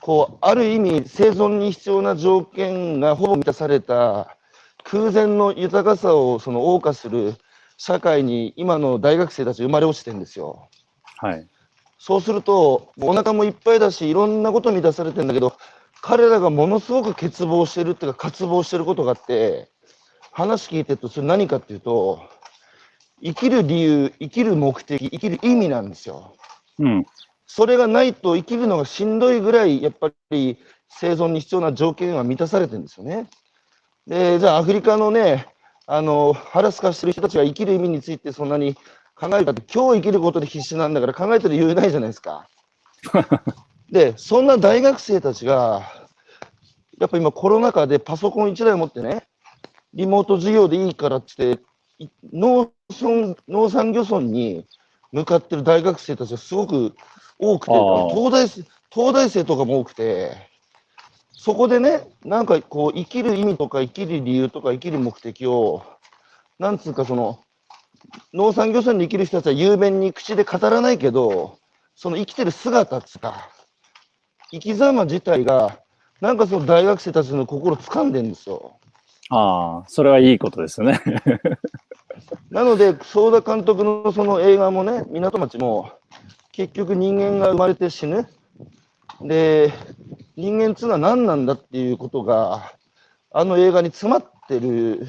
こう、ある意味生存に必要な条件がほぼ満たされた空前の豊かさをその謳歌する社会に今の大学生たち生まれ落ちてるんですよ。はい。そうすると、お腹もいっぱいだし、いろんなこと満たされてるんだけど、彼らがものすごく欠乏してるっていうか、渇望してることがあって、話聞いてると、それ何かっていうと、生きる理由、生きる目的、生きる意味なんですよ。うん。それがないと生きるのがしんどいぐらい、やっぱり生存に必要な条件は満たされてるんですよね。で、じゃあアフリカのね、あの、腹すかしてる人たちが生きる意味についてそんなに考えるかって、今日生きることで必死なんだから考えてる余裕ないじゃないですか。で、そんな大学生たちが、やっぱ今コロナ禍でパソコン1台持ってね、リモート授業でいいからって農村農産漁村に向かってる大学生たちがすごく多くて、東大生東大生とかも多くて、そこでね、なんかこう、生きる意味とか、生きる理由とか、生きる目的を、なんつうか、その、農産業者に生きる人たちは雄弁に口で語らないけど、その生きてる姿っつうか、生き様自体が、なんかその大学生たちの心を掴んでんですよ。ああ、それはいいことですね。なので、相田監督のその映画もね、港町も、結局人間が生まれて死ぬ。で、人間っつうのは何なんだっていうことが、あの映画に詰まってる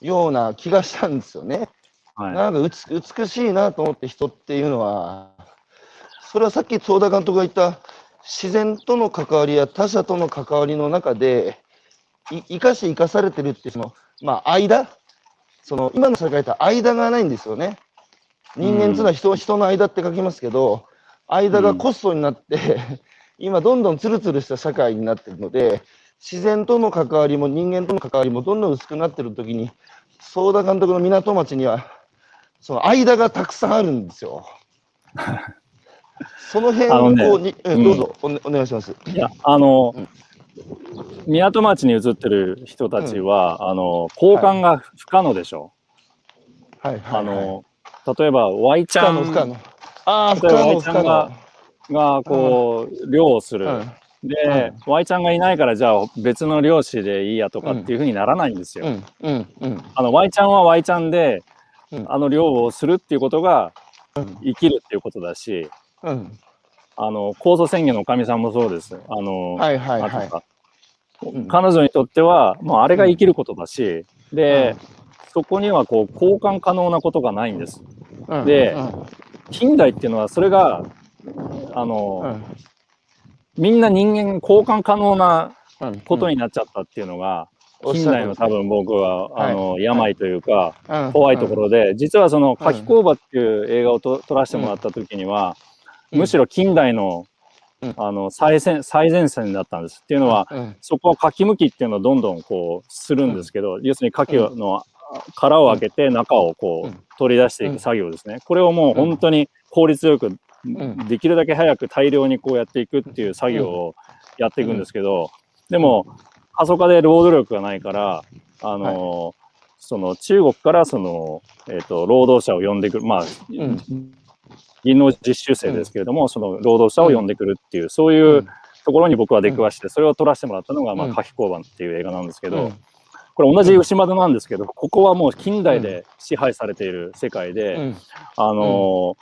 ような気がしたんですよね。はい。なんか美しいなと思って人っていうのは、それはさっき相田監督が言った自然との関わりや他者との関わりの中で、い生かし生かされてるっていうその、まあ、間、その今の社会って間がないんですよね。人間っていうのは人,、人の間って書きますけど、間がコストになって、今どんどんツルツルした社会になってるので、自然との関わりも人間との関わりもどんどん薄くなってる時に、相田監督の港町には、その間がたくさんあるんですよ。その辺あのねどうぞ、お,、ねお願いします。いや、あの、うん港町に移ってる人たちは、あの、交換が不可能でしょ。はいはい、あの、例えば、ワイちゃん能不可能。ああ、不可能不可ちゃんが能。が、こう、漁をする。うんで、ワイちゃんがいないから、じゃあ別の漁師でいいやとかっていうふうにならないんですよ。うんうんうんあの、ワイちゃんはワイちゃんで、うんあの漁をするっていうことがうん生きるっていうことだし、うん。あの、控訴宣言のおかみさんもそうです。あの、はいはいはい。うかうん。彼女にとっては、もうあれが生きることだし、で、そこにはこう交換可能なことがないんです。うん。でうん。近代っていうのはそれが、あの、みんな人間交換可能なうん。ことになっちゃったっていうのが、近代の多分僕は、はいあの、病というか、うん。怖いところで、実はその、うん。夏季工場っていう映画をと撮らせてもらった時には、うんむしろ近代の、うん。あの、最前、最前線だったんです。っていうのは、うん。そこは牡蠣むきっていうのをどんどんこうするんですけど、要するに牡蠣の殻を開けて中をこううん。取り出していく作業ですね。これをもう本当に効率よく、ん。できるだけ早く大量にこうやっていくっていう作業をやっていくんですけど、でも過疎化で労働力がないから、あのその中国からその、えっと労働者を呼んでくる、まあ、ん技能実習生ですけれども、その労働者を呼んでくるっていう、そういうところに僕は出くわして、それを撮らせてもらったのが、まあ、うん夏季交番っていう映画なんですけど、うん。これ同じ牛窓なんですけど、ここはもう近代で支配されている世界で、うん。あのー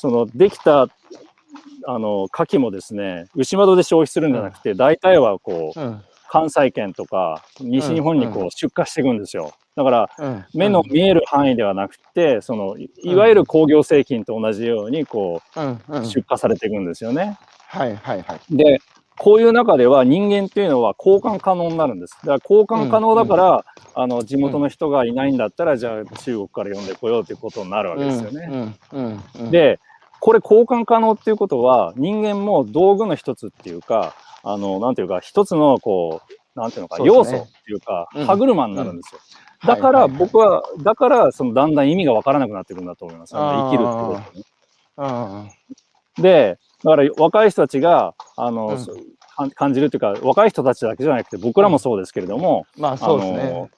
そのできた、あの牡蠣もですね、牛窓で消費するんじゃなくて、大体はこう、うん。関西圏とか西日本にこう出荷していくんですよ。だから、うん目の見える範囲ではなくて、そのいいわゆる工業製品と同じようにこうんううん出荷されていくんですよね。はいはいはい。で、こういう中では人間っていうのは交換可能になるんです。だから交換可能だから、あの地元の人がいないんだったら、じゃあ中国から呼んでこようということになるわけですよね。うんうんうん、で、これ交換可能っていうことは、人間も道具の一つっていうか、あの、なんていうか、一つのこう、なんていうのか、ね素っていうか、うん歯車になるんですよ。うんだから僕は、だからそのだんだん意味がわからなくなってくるんだと思います。生きるってことで、だから若い人たちが、あの、感じるっていうか、若い人たちだけじゃなくて、僕らもそうですけれども、まあそうですね。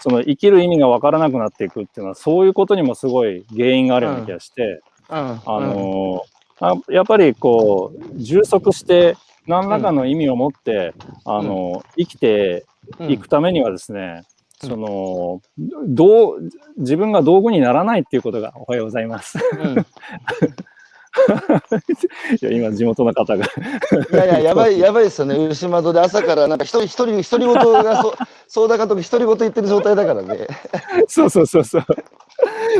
その生きる意味がわからなくなっていくっていうのは、そういうことにもすごい原因があるような気がして、うん。あのあやっぱりこう、充足して、何らかの意味を持って、あの、生きてうんいくためにはですね、うんその、どう、自分が道具にならないっていうことが、おはようございます。うん いや、今、地元の方が。いやいや、やばい、やばいですよね。牛窓で朝からなんか一人一人、独り言がそ、相談監督独り言言ってる状態だからね。そうそうそうそう。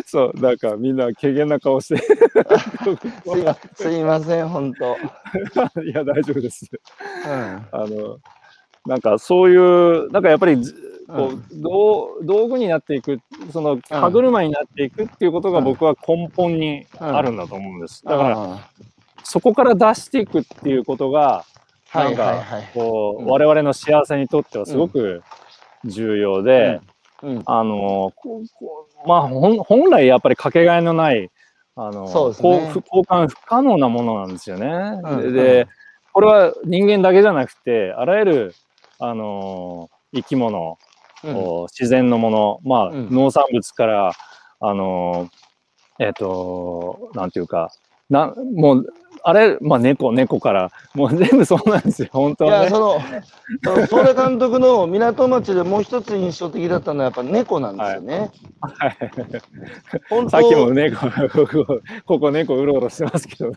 そう、なんかみんな軽減な顔して。すいません、本当。いや、大丈夫です。うんあの、なんかそういう、なんかやっぱりず、こう道道具になっていく、その歯車になっていくっていうことがうん。僕は根本にあるんだと思うんです。だから、あそこから出していくっていうことが、ないんか。こう、うん。我々の幸せにとってはすごく重要で、うん。あのまあ本本来やっぱりかけがえのないあのね。交換不可能なものなんですよね。うん。で、うん。これは人間だけじゃなくてあらゆるあの生き物、自然のもの、まあ、うん農産物からあのえっ、となんていうかなもうあれ、まあ、猫猫からもう全部そうなんですよ 本当いや、はね。その、その相田監督の港町でもう一つ印象的だったのはやっぱ猫なんですよね。はい本当さっきも猫ここ猫うろうろしてますけどね。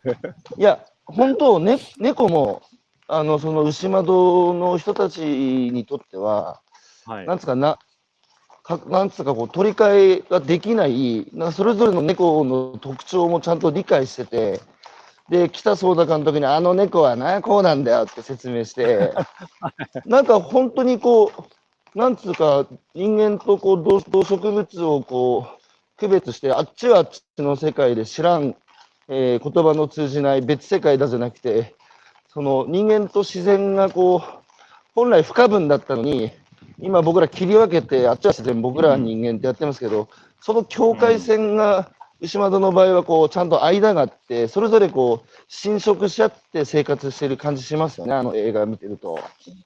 いや、本当、ね、猫も、あの、その牛窓の人たちにとっては、はい。なんつうかな、かなんつうかこう取り替えができない、なそれぞれの猫の特徴もちゃんと理解してて、で、北総田監督に、あの猫はな、こうなんだよって説明して、なんか本当にこう、なんつうか、人間とこう動動植物をこう、区別して、あっちはあっちの世界で知らん、えー言葉の通じない別世界だじゃなくて、その人間と自然がこう、本来不可分だったのに、今僕ら切り分けて、あっちは自然、僕らは人間ってやってますけど、その境界線が牛窓の場合はこうちゃんと間があって、それぞれこう侵食し合って生活してる感じしますよね、あの映画見てると。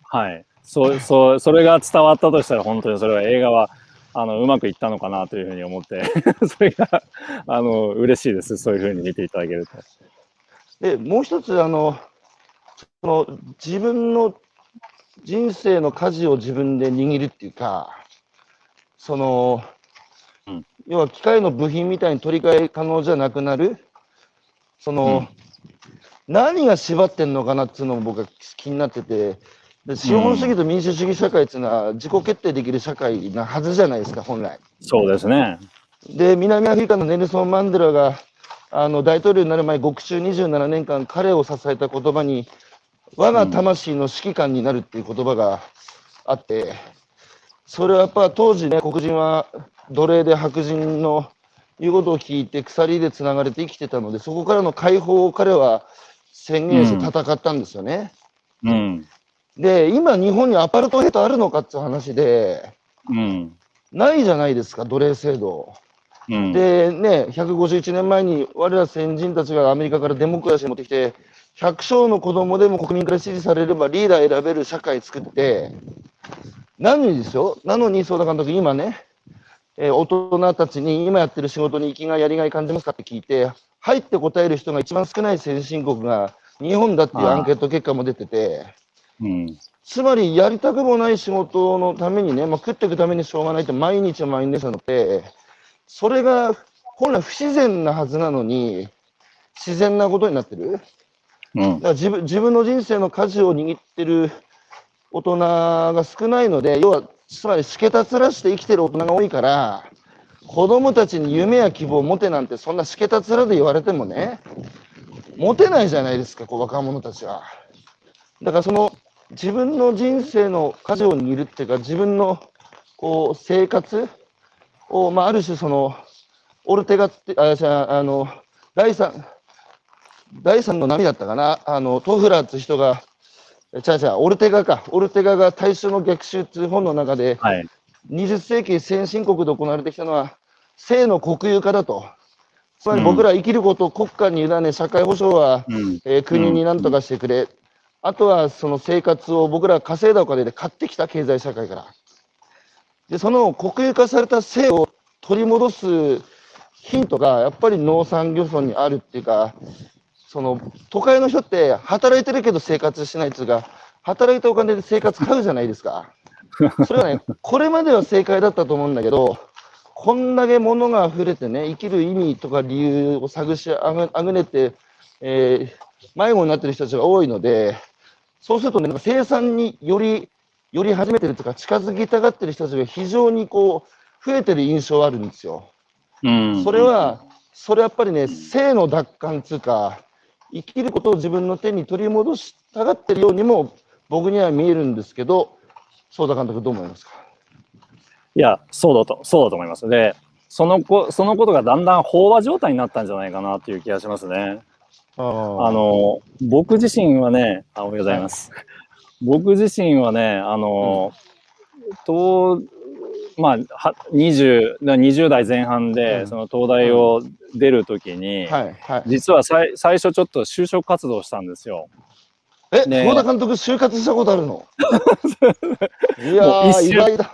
はい。そう、そう、それが伝わったとしたら、本当にそれは映画は、あの、うまくいったのかなというふうに思って、それが、あの、嬉しいです。そういうふうに見ていただけると。で、もう一つ、あの、その自分の人生の舵を自分で握るっていうか、その、うん。要は機械の部品みたいに取り替え可能じゃなくなる、その、何が縛ってんのかなっていうのも僕は気になってて、で資本主義と民主主義社会っていうのは自己決定できる社会なはずじゃないですか、本来。そうですね。で、南アフリカのネルソン・マンデラがあの大統領になる前、獄中27年間、彼を支えた言葉に、我が魂の指揮官になるっていう言葉があって、それはやっぱ当時ね、黒人は奴隷で白人の言うことを聞いて鎖でつながれて生きてたので、そこからの解放を彼は宣言して戦ったんですよね。うん。で、今、日本にアパルトヘイトあるのかっていう話で、うん。ないじゃないですか、奴隷制度。うん。でね、151年前に我ら先人たちがアメリカからデモクラシー持ってきて、100姓の子供でも国民から支持されればリーダー選べる社会作って、なのにですよ、なのに、相田監督、今ね、えー大人たちに今やってる仕事に生きがい、やりがい感じますかって聞いて、はいって答える人が一番少ない先進国が日本だっていうアンケート結果も出てて、うん。つまりやりたくもない仕事のためにね、まあ、食っていくためにしょうがないって毎日毎日なので、それが本来不自然なはずなのに、自然なことになってる。うんだか。ら自分自分の人生の舵を握ってる大人が少ないので、要は、つまり、しけたつらして生きてる大人が多いから、子供たちに夢や希望を持てなんて、そんなしけたつらで言われてもね、持てないじゃないですか、こう若者たちは。だから、その、自分の人生の舵を握るっていうか、自分のこう生活を、まあ、ある種、その、オルテガって、あ、じゃあ、あの、第三、第三の波だったかな、あのトフラーって人が、えちゃうちゃう、オルテガか、オルテガが大衆の逆襲っていう本の中で、はい。20世紀先進国で行われてきたのは、性の国有化だと。つまり僕ら生きることを国家に委ね、社会保障は、うん。えー国に何とかしてくれ、あとはその生活を僕らが稼いだお金で買ってきた経済社会から。で、その国有化された性を取り戻すヒントがやっぱり農産漁村にあるっていうか、その都会の人って働いてるけど生活しないっていうか、働いたお金で生活買うじゃないですか。それはね、これまでは正解だったと思うんだけど、こんだけ物が溢れてね、生きる意味とか理由を探しあぐあぐねて、えー迷子になってる人たちが多いので、そうするとね、なんか生産により、より始めてるとか、近づきたがってる人たちが非常にこう、増えてる印象があるんですよ。うん。それは、それやっぱりね、性の奪還つうか、生きることを自分の手に取り戻したがってるようにも、僕には見えるんですけど、相田監督どう思いますか？いや、そうだと、そうだと思います。で、そのこ、そのことがだんだん飽和状態になったんじゃないかなっていう気がしますね。ああの、僕自身はね、あ、おはようございます。僕自身はね、あの、と、まあ、は 20, 20代前半で、うんその東大を出るときに、はい、はい。実はさい最初ちょっと就職活動したんですよ。え、ね相田監督、就活したことあるの？いやー、意外だ。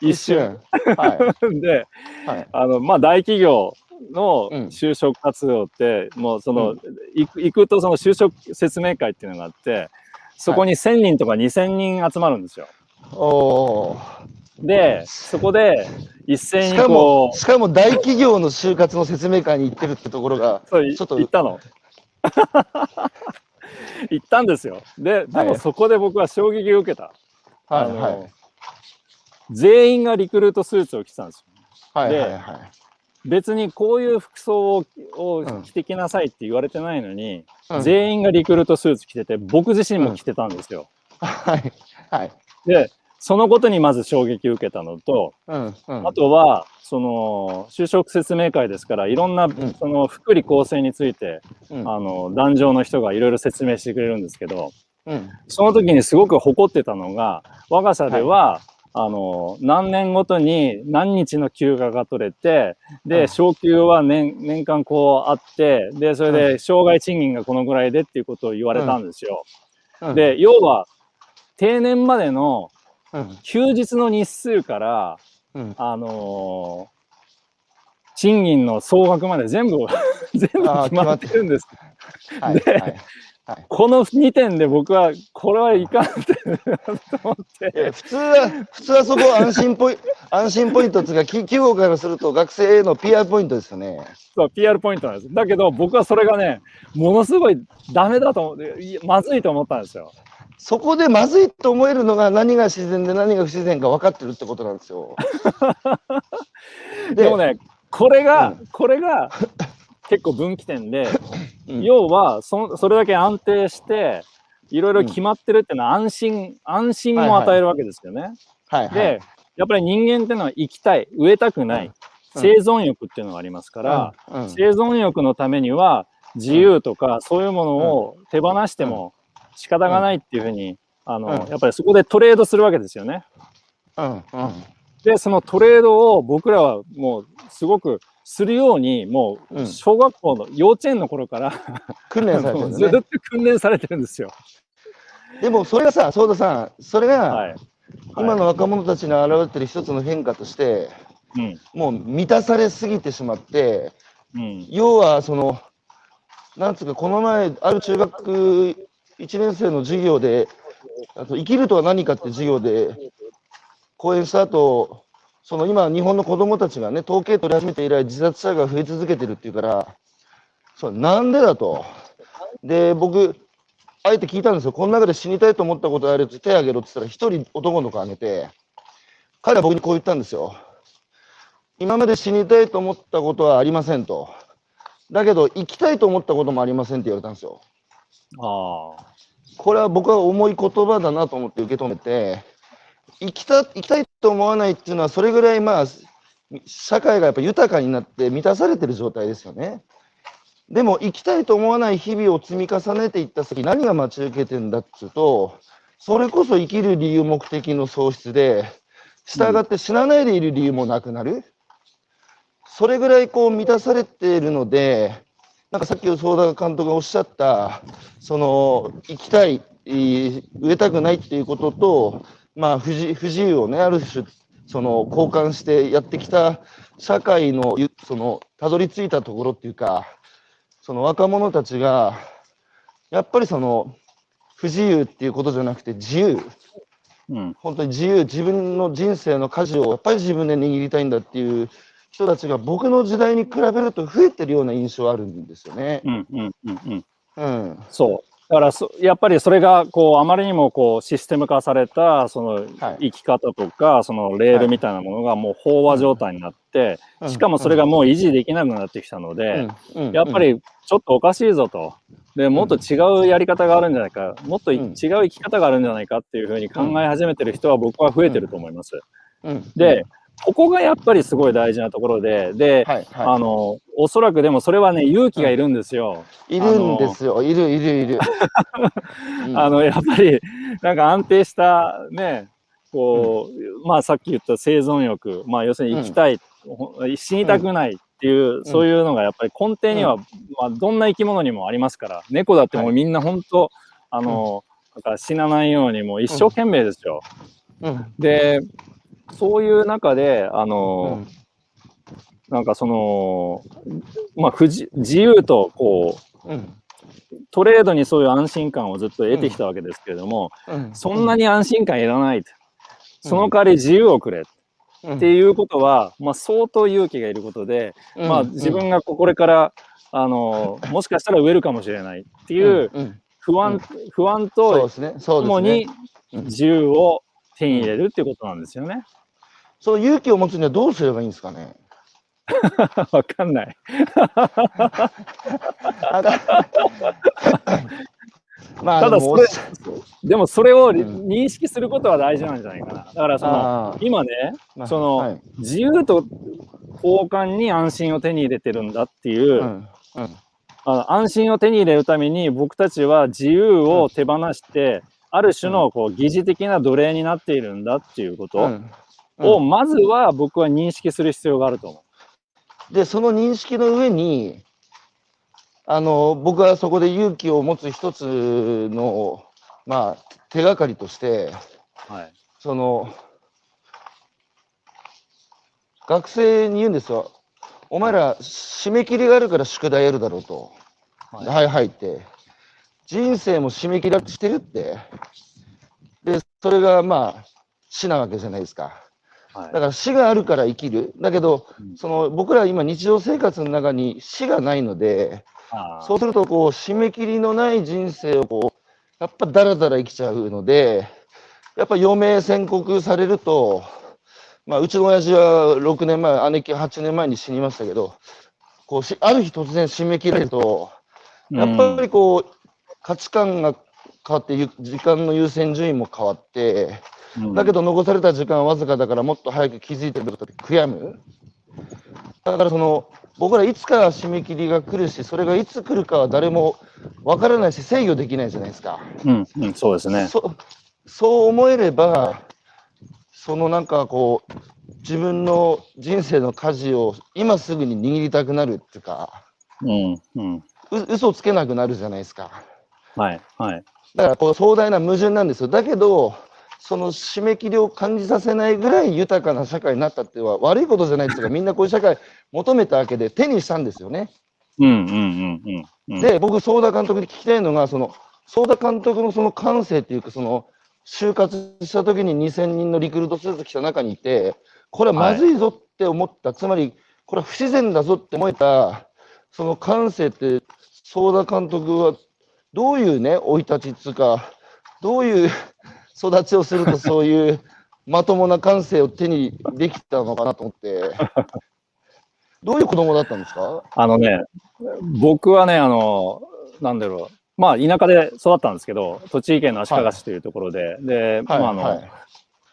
一瞬。は で、い。はい。あの、まあ、大企業のうん就職活動って、もうその、行く行くとその就職説明会っていうのがあって、そこに1000人とか2000人集まるんですよ。おーで、そこで一斉にしかもしかも大企業の就活の説明会に行ってるってところが、そうちょっと行ったの。行ったんですよ。で、ではいもそこで僕は衝撃を受けた。はいあのはい。全員がリクルートスーツを着てたんですよ。ではいはいはい。別にこういう服装を着てきなさいって言われてないのに、うん全員がリクルートスーツ着てて、僕自身も着てたんですよ。はいはい。で、そのことにまず衝撃を受けたのと、うんうん。あとは、その、就職説明会ですから、いろんな、ん。その、福利厚生について、うん。あの、壇上の人がいろいろ説明してくれるんですけど、うん。その時にすごく誇ってたのが、我が社では、あの、何年ごとに何日の休暇が取れて、で、うん。昇給は年、年間こうあって、で、それで、障害賃金がこのぐらいでっていうことを言われたんですよ。うん、で、要は、定年までのうん、休日の日数から、うん。あのー賃金の総額まで全部、全部決まってるんです。はい、ではい。この2点で僕は、これはいかんって 思って。普通は、普通はそこ安心ポイ 安心ポイントっていうか、き企業からすると学生への PR ポイントですよね。そう、PR ポイントなんです。だけど、僕はそれがね、ものすごいダメだと思って、まずいと思ったんですよ。そこでまずいと思えるのが何が自然で何が不自然か分かってるってことなんですよ。でもね、これが、うこれが結構分岐点で、うん。要はそ、それだけ安定して、いろいろ決まってるっていうのは安心、安心も与えるわけですよね。はい、はい。で、やっぱり人間っていうのは生きたい、植えたくない、うん。生存欲っていうのがありますから、うん、うん。生存欲のためには自由とかそういうものを手放しても仕方がないっていうふうに、あの、うんやっぱりそこでトレードするわけですよね。うん、うん。で、そのトレードを僕らはもうすごくするように、もううん小学校の幼稚園の頃から、訓練されてるんずっとですね。訓練されてるんですよ。でもそれがさ、ソーダさん、それがはい。今の若者たちに現れてる一つの変化として、うん。もう満たされすぎてしまって、うん。要はその、なんつうか、この前、ある中学1年生の授業で、あと生きるとは何かって授業で講演した後、その今、日本の子供たちがね、統計取り始めて以来、自殺者が増え続けてるっていうから、そうなんでだと。で、僕、あえて聞いたんですよ。この中で死にたいと思ったことあるやつ手挙げろって言ったら、一人男の子挙げて、彼は僕にこう言ったんですよ。今まで死にたいと思ったことはありませんと。だけど、生きたいと思ったこともありませんって言われたんですよ。ああ。これは僕は重い言葉だなと思って受け止めて、生きた生きたいと思わないっていうのは、それぐらいまあ、社会がやっぱ豊かになって満たされてる状態ですよね。でも、生きたいと思わない日々を積み重ねていった先、何が待ち受けてんだっつうと、それこそ生きる理由、目的の喪失で、従って死なないでいる理由もなくなる。それぐらいこう満たされているので、なんかさっき相田監督がおっしゃった、その生きたい、えー植えたくないっていうことと、まあ不自不自由をね、ある種、その交換してやってきた社会のゆそのたどり着いたところっていうか、その若者たちが、やっぱりその不自由っていうことじゃなくて自由、うん。本当に自由、自分の人生の舵をやっぱり自分で握りたいんだっていう人たちが僕の時代に比べると増えてるような印象あるんですよね。うん。うん。うん。うん。うん。そう。だからそ、やっぱりそれが、こう、あまりにも、こう、システム化された、その、はい生き方とか、その、レールみたいなものがもう飽和状態になって、しかもそれがもう維持できなくなってきたので、やっぱ、りちょっとおかしいぞと。で、もっと違うやり方があるんじゃないか、もっというん違う生き方があるんじゃないかっていうふうに考え始めてる人は僕は増えてると思います。うん、で、ここがやっぱりすごい大事なところで、で、はい、はあの、おそらくでもそれはね、勇気がいるんですよ。い。いるんですよ。いる、いる、いる。うん。あの、やっぱり、なんか安定したね、こう、まあさっき言った生存欲、まあ要するに生きたい、ほ死にたくないっていう、そういうのがやっぱり根底には、うまあどんな生き物にもありますから、猫だってもうはい。みんな本当、あの、なんか死なないようにもう一生懸命ですよ。うん、で、そういう中で、あうの、ん、なんかその、まあ不自自由とこう、うん、トレードにそういう安心感をずっと得てきたわけですけれども、うん。そんなに安心感いらないと。その代わり自由をくれ。うん、っていうことは、まあ、相当勇気がいることで、うん、まあ、自分がこれから、あの、もしかしたら植えるかもしれないっていう不安、不安とともに自由を手に入れるっていうことなんですよね。その勇気を持つにはどうすればいいんですかね？わかんない。あ まあ、ただでもそれでもそれをん。認識することは大事なんじゃないかな。だからその、今ね、まあその、はい。自由と交換に安心を手に入れてるんだっていう、うん。うん。あの安心を手に入れるために僕たちは自由を手放して、ある種のこう疑似的な奴隷になっているんだっていうこと。うんを、まずは僕は認識する必要があると思で、その認識の上に、あの、僕はそこで勇気を持つ一つの、まあ、手がかりとして、う。はい。その、学生に言うんですよ。お前ら、締め切りがあるから宿題やるだろうと。はいはい、はいって。人生も締め切りしてるって。で、それがまあ、死なわけじゃないですか。はい。だから死があるから生きる。だけどうん、その僕ら今日常生活の中に死がないので、そうするとこう締め切りのない人生をこうやっぱだらだら生きちゃうので、やっぱ余命宣告されると、まあうちの親父は6年前、姉貴8年前に死にましたけど、こうしある日突然締め切られると、やっぱりこう価値観が変わってゆ時間の優先順位も変わって、うんだけど残された時間はわずかだからもっと早く気づいてることって悔やむ。だからその僕らいつか締め切りが来るし、それがいつ来るかは誰もわからないし制御できないじゃないですか。うん、うん、そうですね。そそう思えれば、そのなんかこう、自分の人生の舵を今すぐに握りたくなるっていうか、うん、うん。う嘘つけなくなるじゃないですか。はい、はい。だからこう壮大な矛盾なんですよ。だけど、その締め切りを感じさせないぐらい豊かな社会になったっていうのは悪いことじゃないですが、みんなこういう社会求めたわけで手にしたんですよね。うん、うん、うん、うんうん。で、僕、ソーダ監督に聞きたいのが、その、ソーダ監督のその感性っていうか、その、就活した時に2000人のリクルートスーツ着た中にいて、これはまずいぞって思った、つまり、これは不自然だぞって思えた、その感性って、ソーダ監督はどういうね、生い立ちっつうか、どういう育ちをするとそういうまともな感性を手にできたのかなと思って、どういう子供だったんですか？あのね、僕はね、あの、なんだろう。まあ、田舎で育ったんですけど、栃木県の足利市というところで、で、はい、まあ、あの、はい。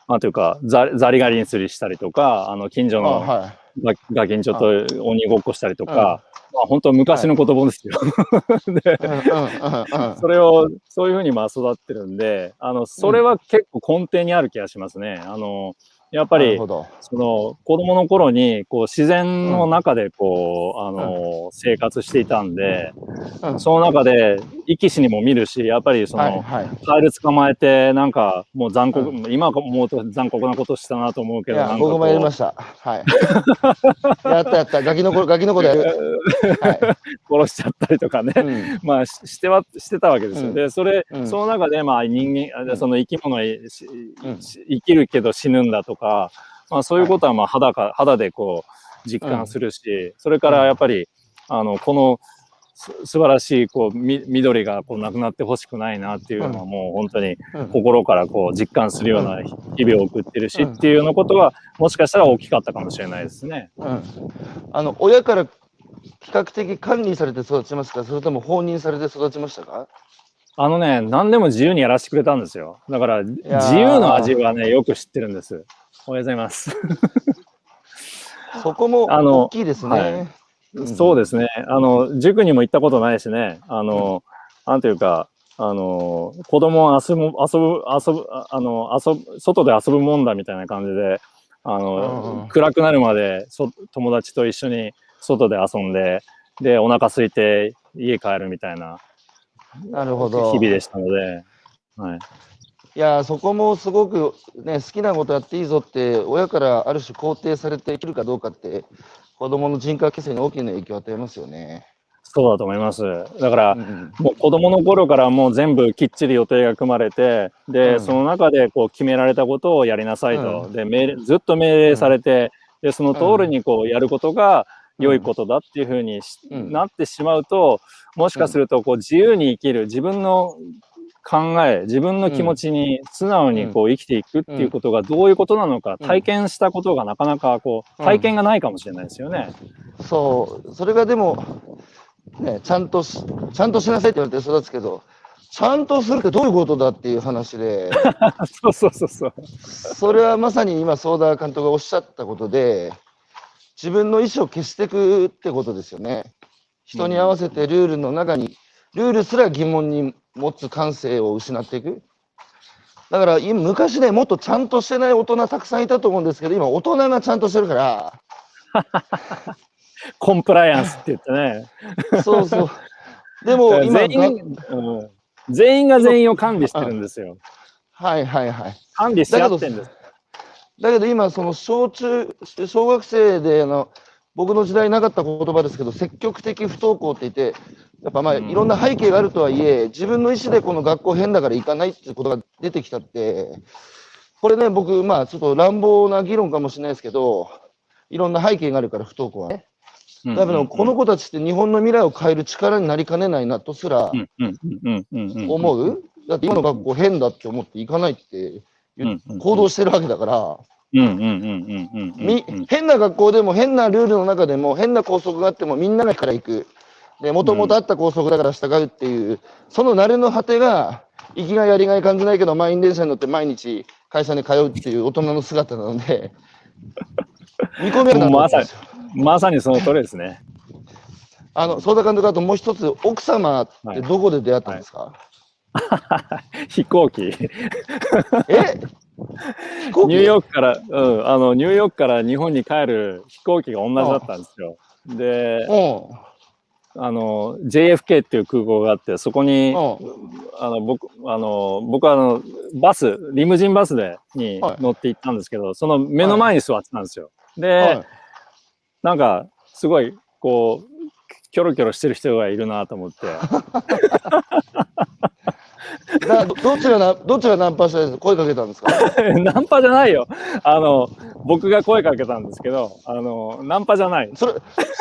なんていうか、ザザリガニに釣りしたりとか、あの、近所あのはい。ガガキンチョと鬼ごっこしたりとか、まあ、本当昔の子供ですよ。で、うんうんうんうん それを、そういうふうにまあ育ってるんで、あの、それは結構根底にある気がしますね。あの、やっぱり。その子供の頃にこう自然の中でこう、あの生活していたんで、うんその中で生き死にも見るしやっぱりその、はいはい。カエル捕まえてなんかもう残酷、今思うと残酷なことしたなと思うけどなんかこう僕もやりました。はい。やったやった。ガキの子、ガキの子でやる。はい。殺しちゃったりとかね、うんまあししてはしてたわけですよ。うんでそれ、うんその中でまあ人間、うんその生き物生きるけど死ぬんだとか、まあ、そういうことはまあ肌か肌でこう実感するし、それからやっぱりあのこのす素晴らしいこうみ緑がこうなくなってほしくないなっていうのはもう本当にうん心からこう実感するような日々を送ってるしうんっていうようなことはもしかしたら大きかったかもしれないですね。うん。あの、親から比較的管理されて育ちますか？それとも放任されて育ちましたか？あのね、何でも自由にやらせてくれたんですよ。だから、自由の味はね、よく知ってるんです。おはようございます。そこもあの大きいですはね。うんそうですね。あの、塾にも行ったことないしね、あの、なんていうか、あの、子供は遊ぶ、遊ぶ、遊ぶ、ああの、遊ぶ、外で遊ぶもんだみたいな感じで、あうんの、うん暗くなるまでそ友達と一緒に外で遊んで、で、お腹空いて家帰るみたいななるほど。日々でしたので、はい。いやーそこもすごく、ね、好きなことやっていいぞって、親からある種肯定されて生きるかどうかって、子供の人格形成に大きな影響を与えますよね。そうだと思います。だから、うんうんもう子供の頃からもう全部きっちり予定が組まれて、で、うんその中でこう決められたことをやりなさいと。うんで、命令、ずっと命令されて、で、その通りにこうやることが良いことだっていうふうになってしまうと、もしかするとこう自由に生きる、自分の考え、自分の気持ちに素直にこう生きていくっていうことがどういうことなのか、うん体験したことがなかなかこう、うん体験がないかもしれないですよね。そう、それがでも、ね、ちゃんとし、ちゃんとしなさいって言われて育つけど、ちゃんとするってどういうことだっていう話で、そうそうそうそう。それはまさに今、ソーダ監督がおっしゃったことで、自分の意思を消していくってことですよね。人に合わせてルールの中に、ルールすら疑問に持つ感性を失っていく。だから今昔ね、もっとちゃんとしてない大人たくさんいたと思うんですけど、今大人がちゃんとしてるから、コンプライアンスって言ってね。そうそう。でも今全員、うん、全員が全員を管理してるんですよ。はいはいはい。管理し合ってんです。だけど今、その小中、小学生であの、僕の時代なかった言葉ですけど、積極的不登校って言って、やっぱまあうん。いろんな背景があるとはいえ、自分の意思でこの学校変だから行かないっていうことが出てきたって、これね、僕、まあちょっと乱暴な議論かもしれないですけど、いろんな背景があるから、不登校はね。うん。だけど、この子たちって日本の未来を変える力になりかねないなとすら思う？だって今の学校変だって思って行かないって行動してるわけだから。うん。うん。うん。うん。うん。うん。み変な学校でも変なルールの中でも変な校則があってもみんながから行く。で、もともとあった校則だから従うっていう、その慣れの果てが、生きがいやりがい感じないけど、満員電車に乗って毎日会社に通うっていう大人の姿なので、見込めるなと思ったんですよ。まさにその通りですね。あの、相田監督、あともう一つ、奥様ってどこで出会ったんですか、飛行機。え？飛行機？ニューヨークから、うん、あのニューヨークから日本に帰る飛行機が同じだったんですよ。で、うん。あの JFK っていう空港があって、そこに、うん。あの僕あの僕はあのバス、リムジンバスでにはい乗って行ったんですけど、その目の前に座ってたんですよ。で、はいなんかすごいこうキョロキョロしてる人がいるなと思って、などちがな、どっちがナンパしたやつ声かけたんですか？ナンパじゃないよ。あの僕が声かけたんですけど、あのナンパじゃない。それ、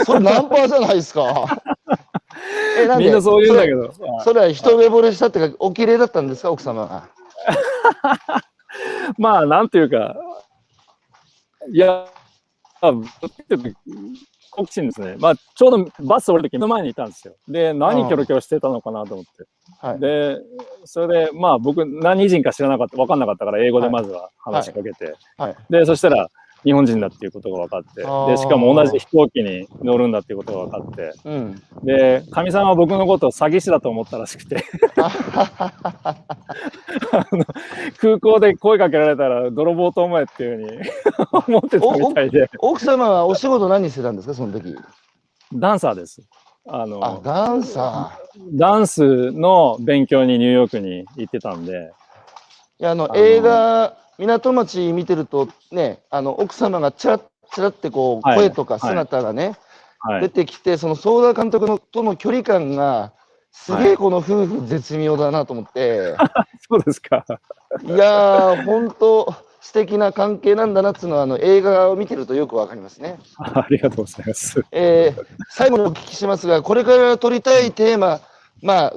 それナンパじゃないですか？え、なんでみんなそう言うんだけど。それは一目惚れしたってか、お綺麗だったんですか、奥様が。まあ、なんていうか、いや、あ好奇心ですね。まあ、ちょうどバス降りる時目の前にいたんですよ。で、何キョロキョロしてたのかなと思って。はい。で、それで、まあ、僕、何人か知らなかった、分かんなかったから、英語でまずは話しかけて、はい。で、そしたら、日本人だっていうことが分かって、で、しかも同じ飛行機に乗るんだっていうことが分かって、うん。で、かみさんは僕のことを詐欺師だと思ったらしくて、空港で声かけられたら泥棒と思えっていうふうに 思ってたみたいで、奥様はお仕事何してたんですか、その時？ダンサーです。ああの、ダンサダンスの勉強にニューヨークに行ってたんで、ー。いや、あの、の映画、港町見てると、ね、あの、奥様がちらっちらってこう、はい声とか姿がね、はい。出てきて、その相田監督のとの距離感が、すげえこの夫婦絶妙だなと思って、そうですか。いやー、本当素敵な関係なんだなっていうのは、あの、映画を見てるとよくわかりますね。ありがとうございます。えー最後にお聞きしますが、これから取りたいテーマ、まあ、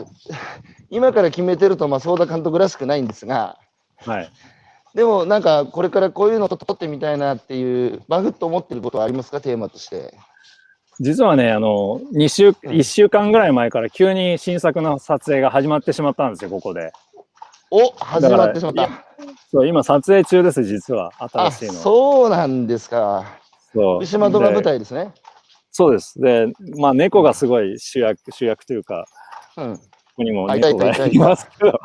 今から決めてると、まあ、相田監督らしくないんですが、はい。でもなんか、これからこういうのと撮ってみたいなっていう、バフッと思ってることはありますか、テーマとして。実はね、あの、2週、1週間ぐらい前から急に新作の撮影が始まってしまったんですよ、ここで。お始まってしまっだた。そう、今撮影中です、実は。あ、新しいの。そうなんですか。そう牛窓が舞で台ですね。そうです。で、まあ、猫がすごい主役、主役というか、うん。ここにも猫がたいますけど、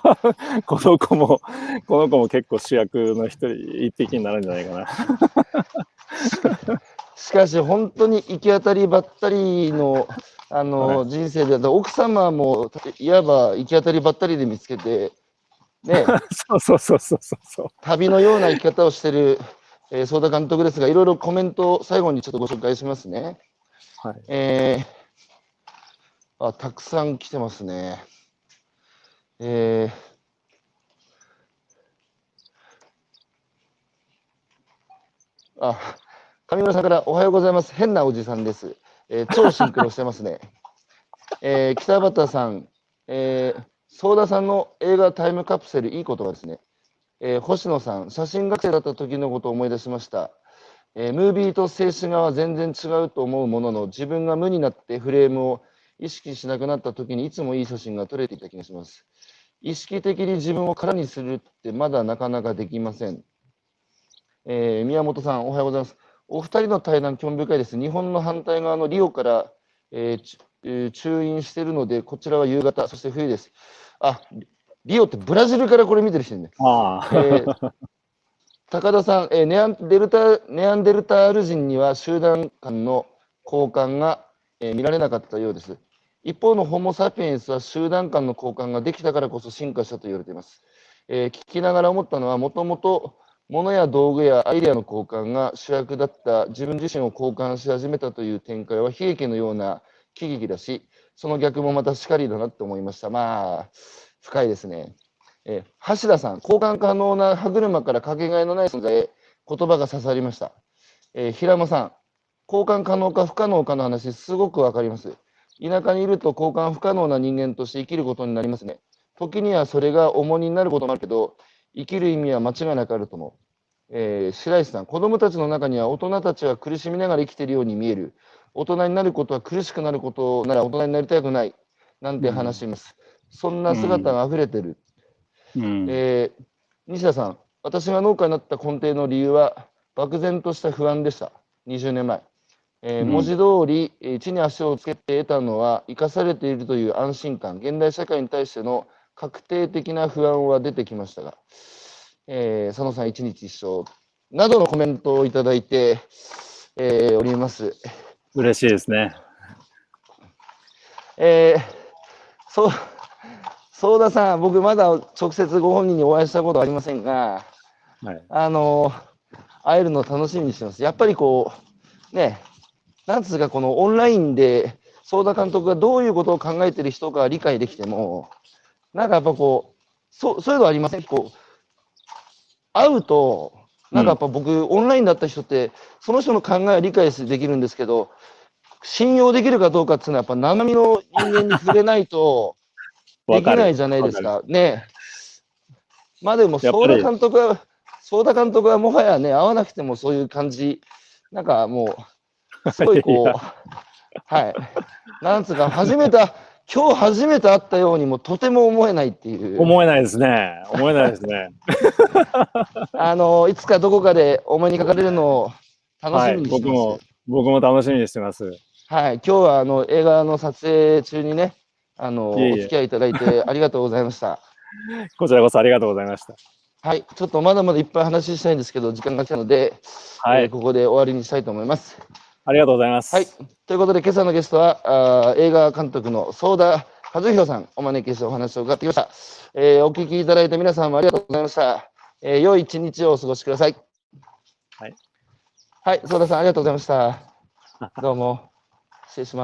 この子も、この子も結構主役の一人、一匹になるんじゃないかな。しかし、本当に行き当たりばったりの、あの、は人生で、奥様も、いわば行き当たりばったりで見つけて、ね、そうそうそうそうそうそう。旅のような生き方をしている、えー、相田監督ですが、いろいろコメントを最後にちょっとご紹介しますね。はい。えーあ、たくさん来てますね。えーあ、上村さんからおはようございます。変なおじさんです。えー超シンクロしてますね。えー北畑さん、えー、相田さんの映画タイムカプセル、いい言葉ですね。えー星野さん、写真学生だった時のことを思い出しました。えームービーと静止画は全然違うと思うものの、自分が無になってフレームを意識しなくなった時にいつもいい写真が撮れていた気がします。意識的に自分を空にするってまだなかなかできません。えー宮本さん、おはようございます。お二人の対談、興味深いです。日本の反対側のリオから、えーちえー駐院しているので、こちらは夕方、そして冬です。あ、リオってブラジルからこれ見てる人ね。ああ、えー高田さん、えーネアンデルタ、ネアンデルタール人には集団間の交換が、えー見られなかったようです。一方のホモ・サピエンスは集団間の交換ができたからこそ進化したと言われています。えー聞きながら思ったのは、もともと物や道具やアイデアの交換が主役だった自分自身を交換し始めたという展開は悲劇のような喜劇だし、その逆もまたしかりだなって思いました。まあ、深いですね。えー橋田さん、交換可能な歯車からかけがえのない存在へ言葉が刺さりました。えー平間さん、交換可能か不可能かの話、すごくわかります。田舎にいると交換不可能な人間として生きることになりますね。時にはそれが重荷になることもあるけど、生きる意味は間違いなくあると思う。えー白石さん、子供たちの中には大人たちは苦しみながら生きているように見える。大人になることは苦しくなることなら大人になりたくない。なんて話します。そんな姿が溢れてる。うん。えー西田さん、私が農家になった根底の理由は、漠然とした不安でした。20年前。えーうん文字通り、えー地に足をつけて得たのは、生かされているという安心感、現代社会に対しての確定的な不安は出てきましたが、えー佐野さん、一日一生などのコメントをいただいて、えーおります。嬉しいですね。えー、そう、相田さん、僕まだ直接ご本人にお会いしたことはありませんが、はい。あの会えるのを楽しみにしてます。やっぱりこう、ね、なんつうか、このオンラインで、相田監督がどういうことを考えてる人か理解できても、なんかやっぱこう、そうそういうのありません。こう、会うと、なんかやっぱ僕、オンラインだった人って、その人の考えは理解できるんですけど、信用できるかどうかっていうのは、やっぱ生身の人間に触れないと できないじゃないですか。ね。まあでも、相田監督は、相田監督はもはやね、会わなくてもそういう感じ、なんかもう、すごいこいうや、はい。なんつうか、初めて、今日初めて会ったようにもとても思えないっていう、思えないですね。思えないですね。あの、いつかどこかでお目にかかれるのを楽はい。しみにしてます。僕も、僕も楽しみにしてます。はい、今日はあの映画の撮影中にね、あのいえいえお付き合いいただいてありがとうございました。こちらこそありがとうございました。はい、ちょっとまだまだいっぱい話したいんですけど、時間が来たので、はい。えーここで終わりにしたいと思います。ありがとうございます。はい、ということで、今朝のゲストは、あー映画監督の相田和弘さん、お招きしてお話を伺ってきました。えーお聞きいただいた皆さんもありがとうございました。えー良い一日をお過ごしください。はい。はい、相田さん、ありがとうございました。どうも、失礼します。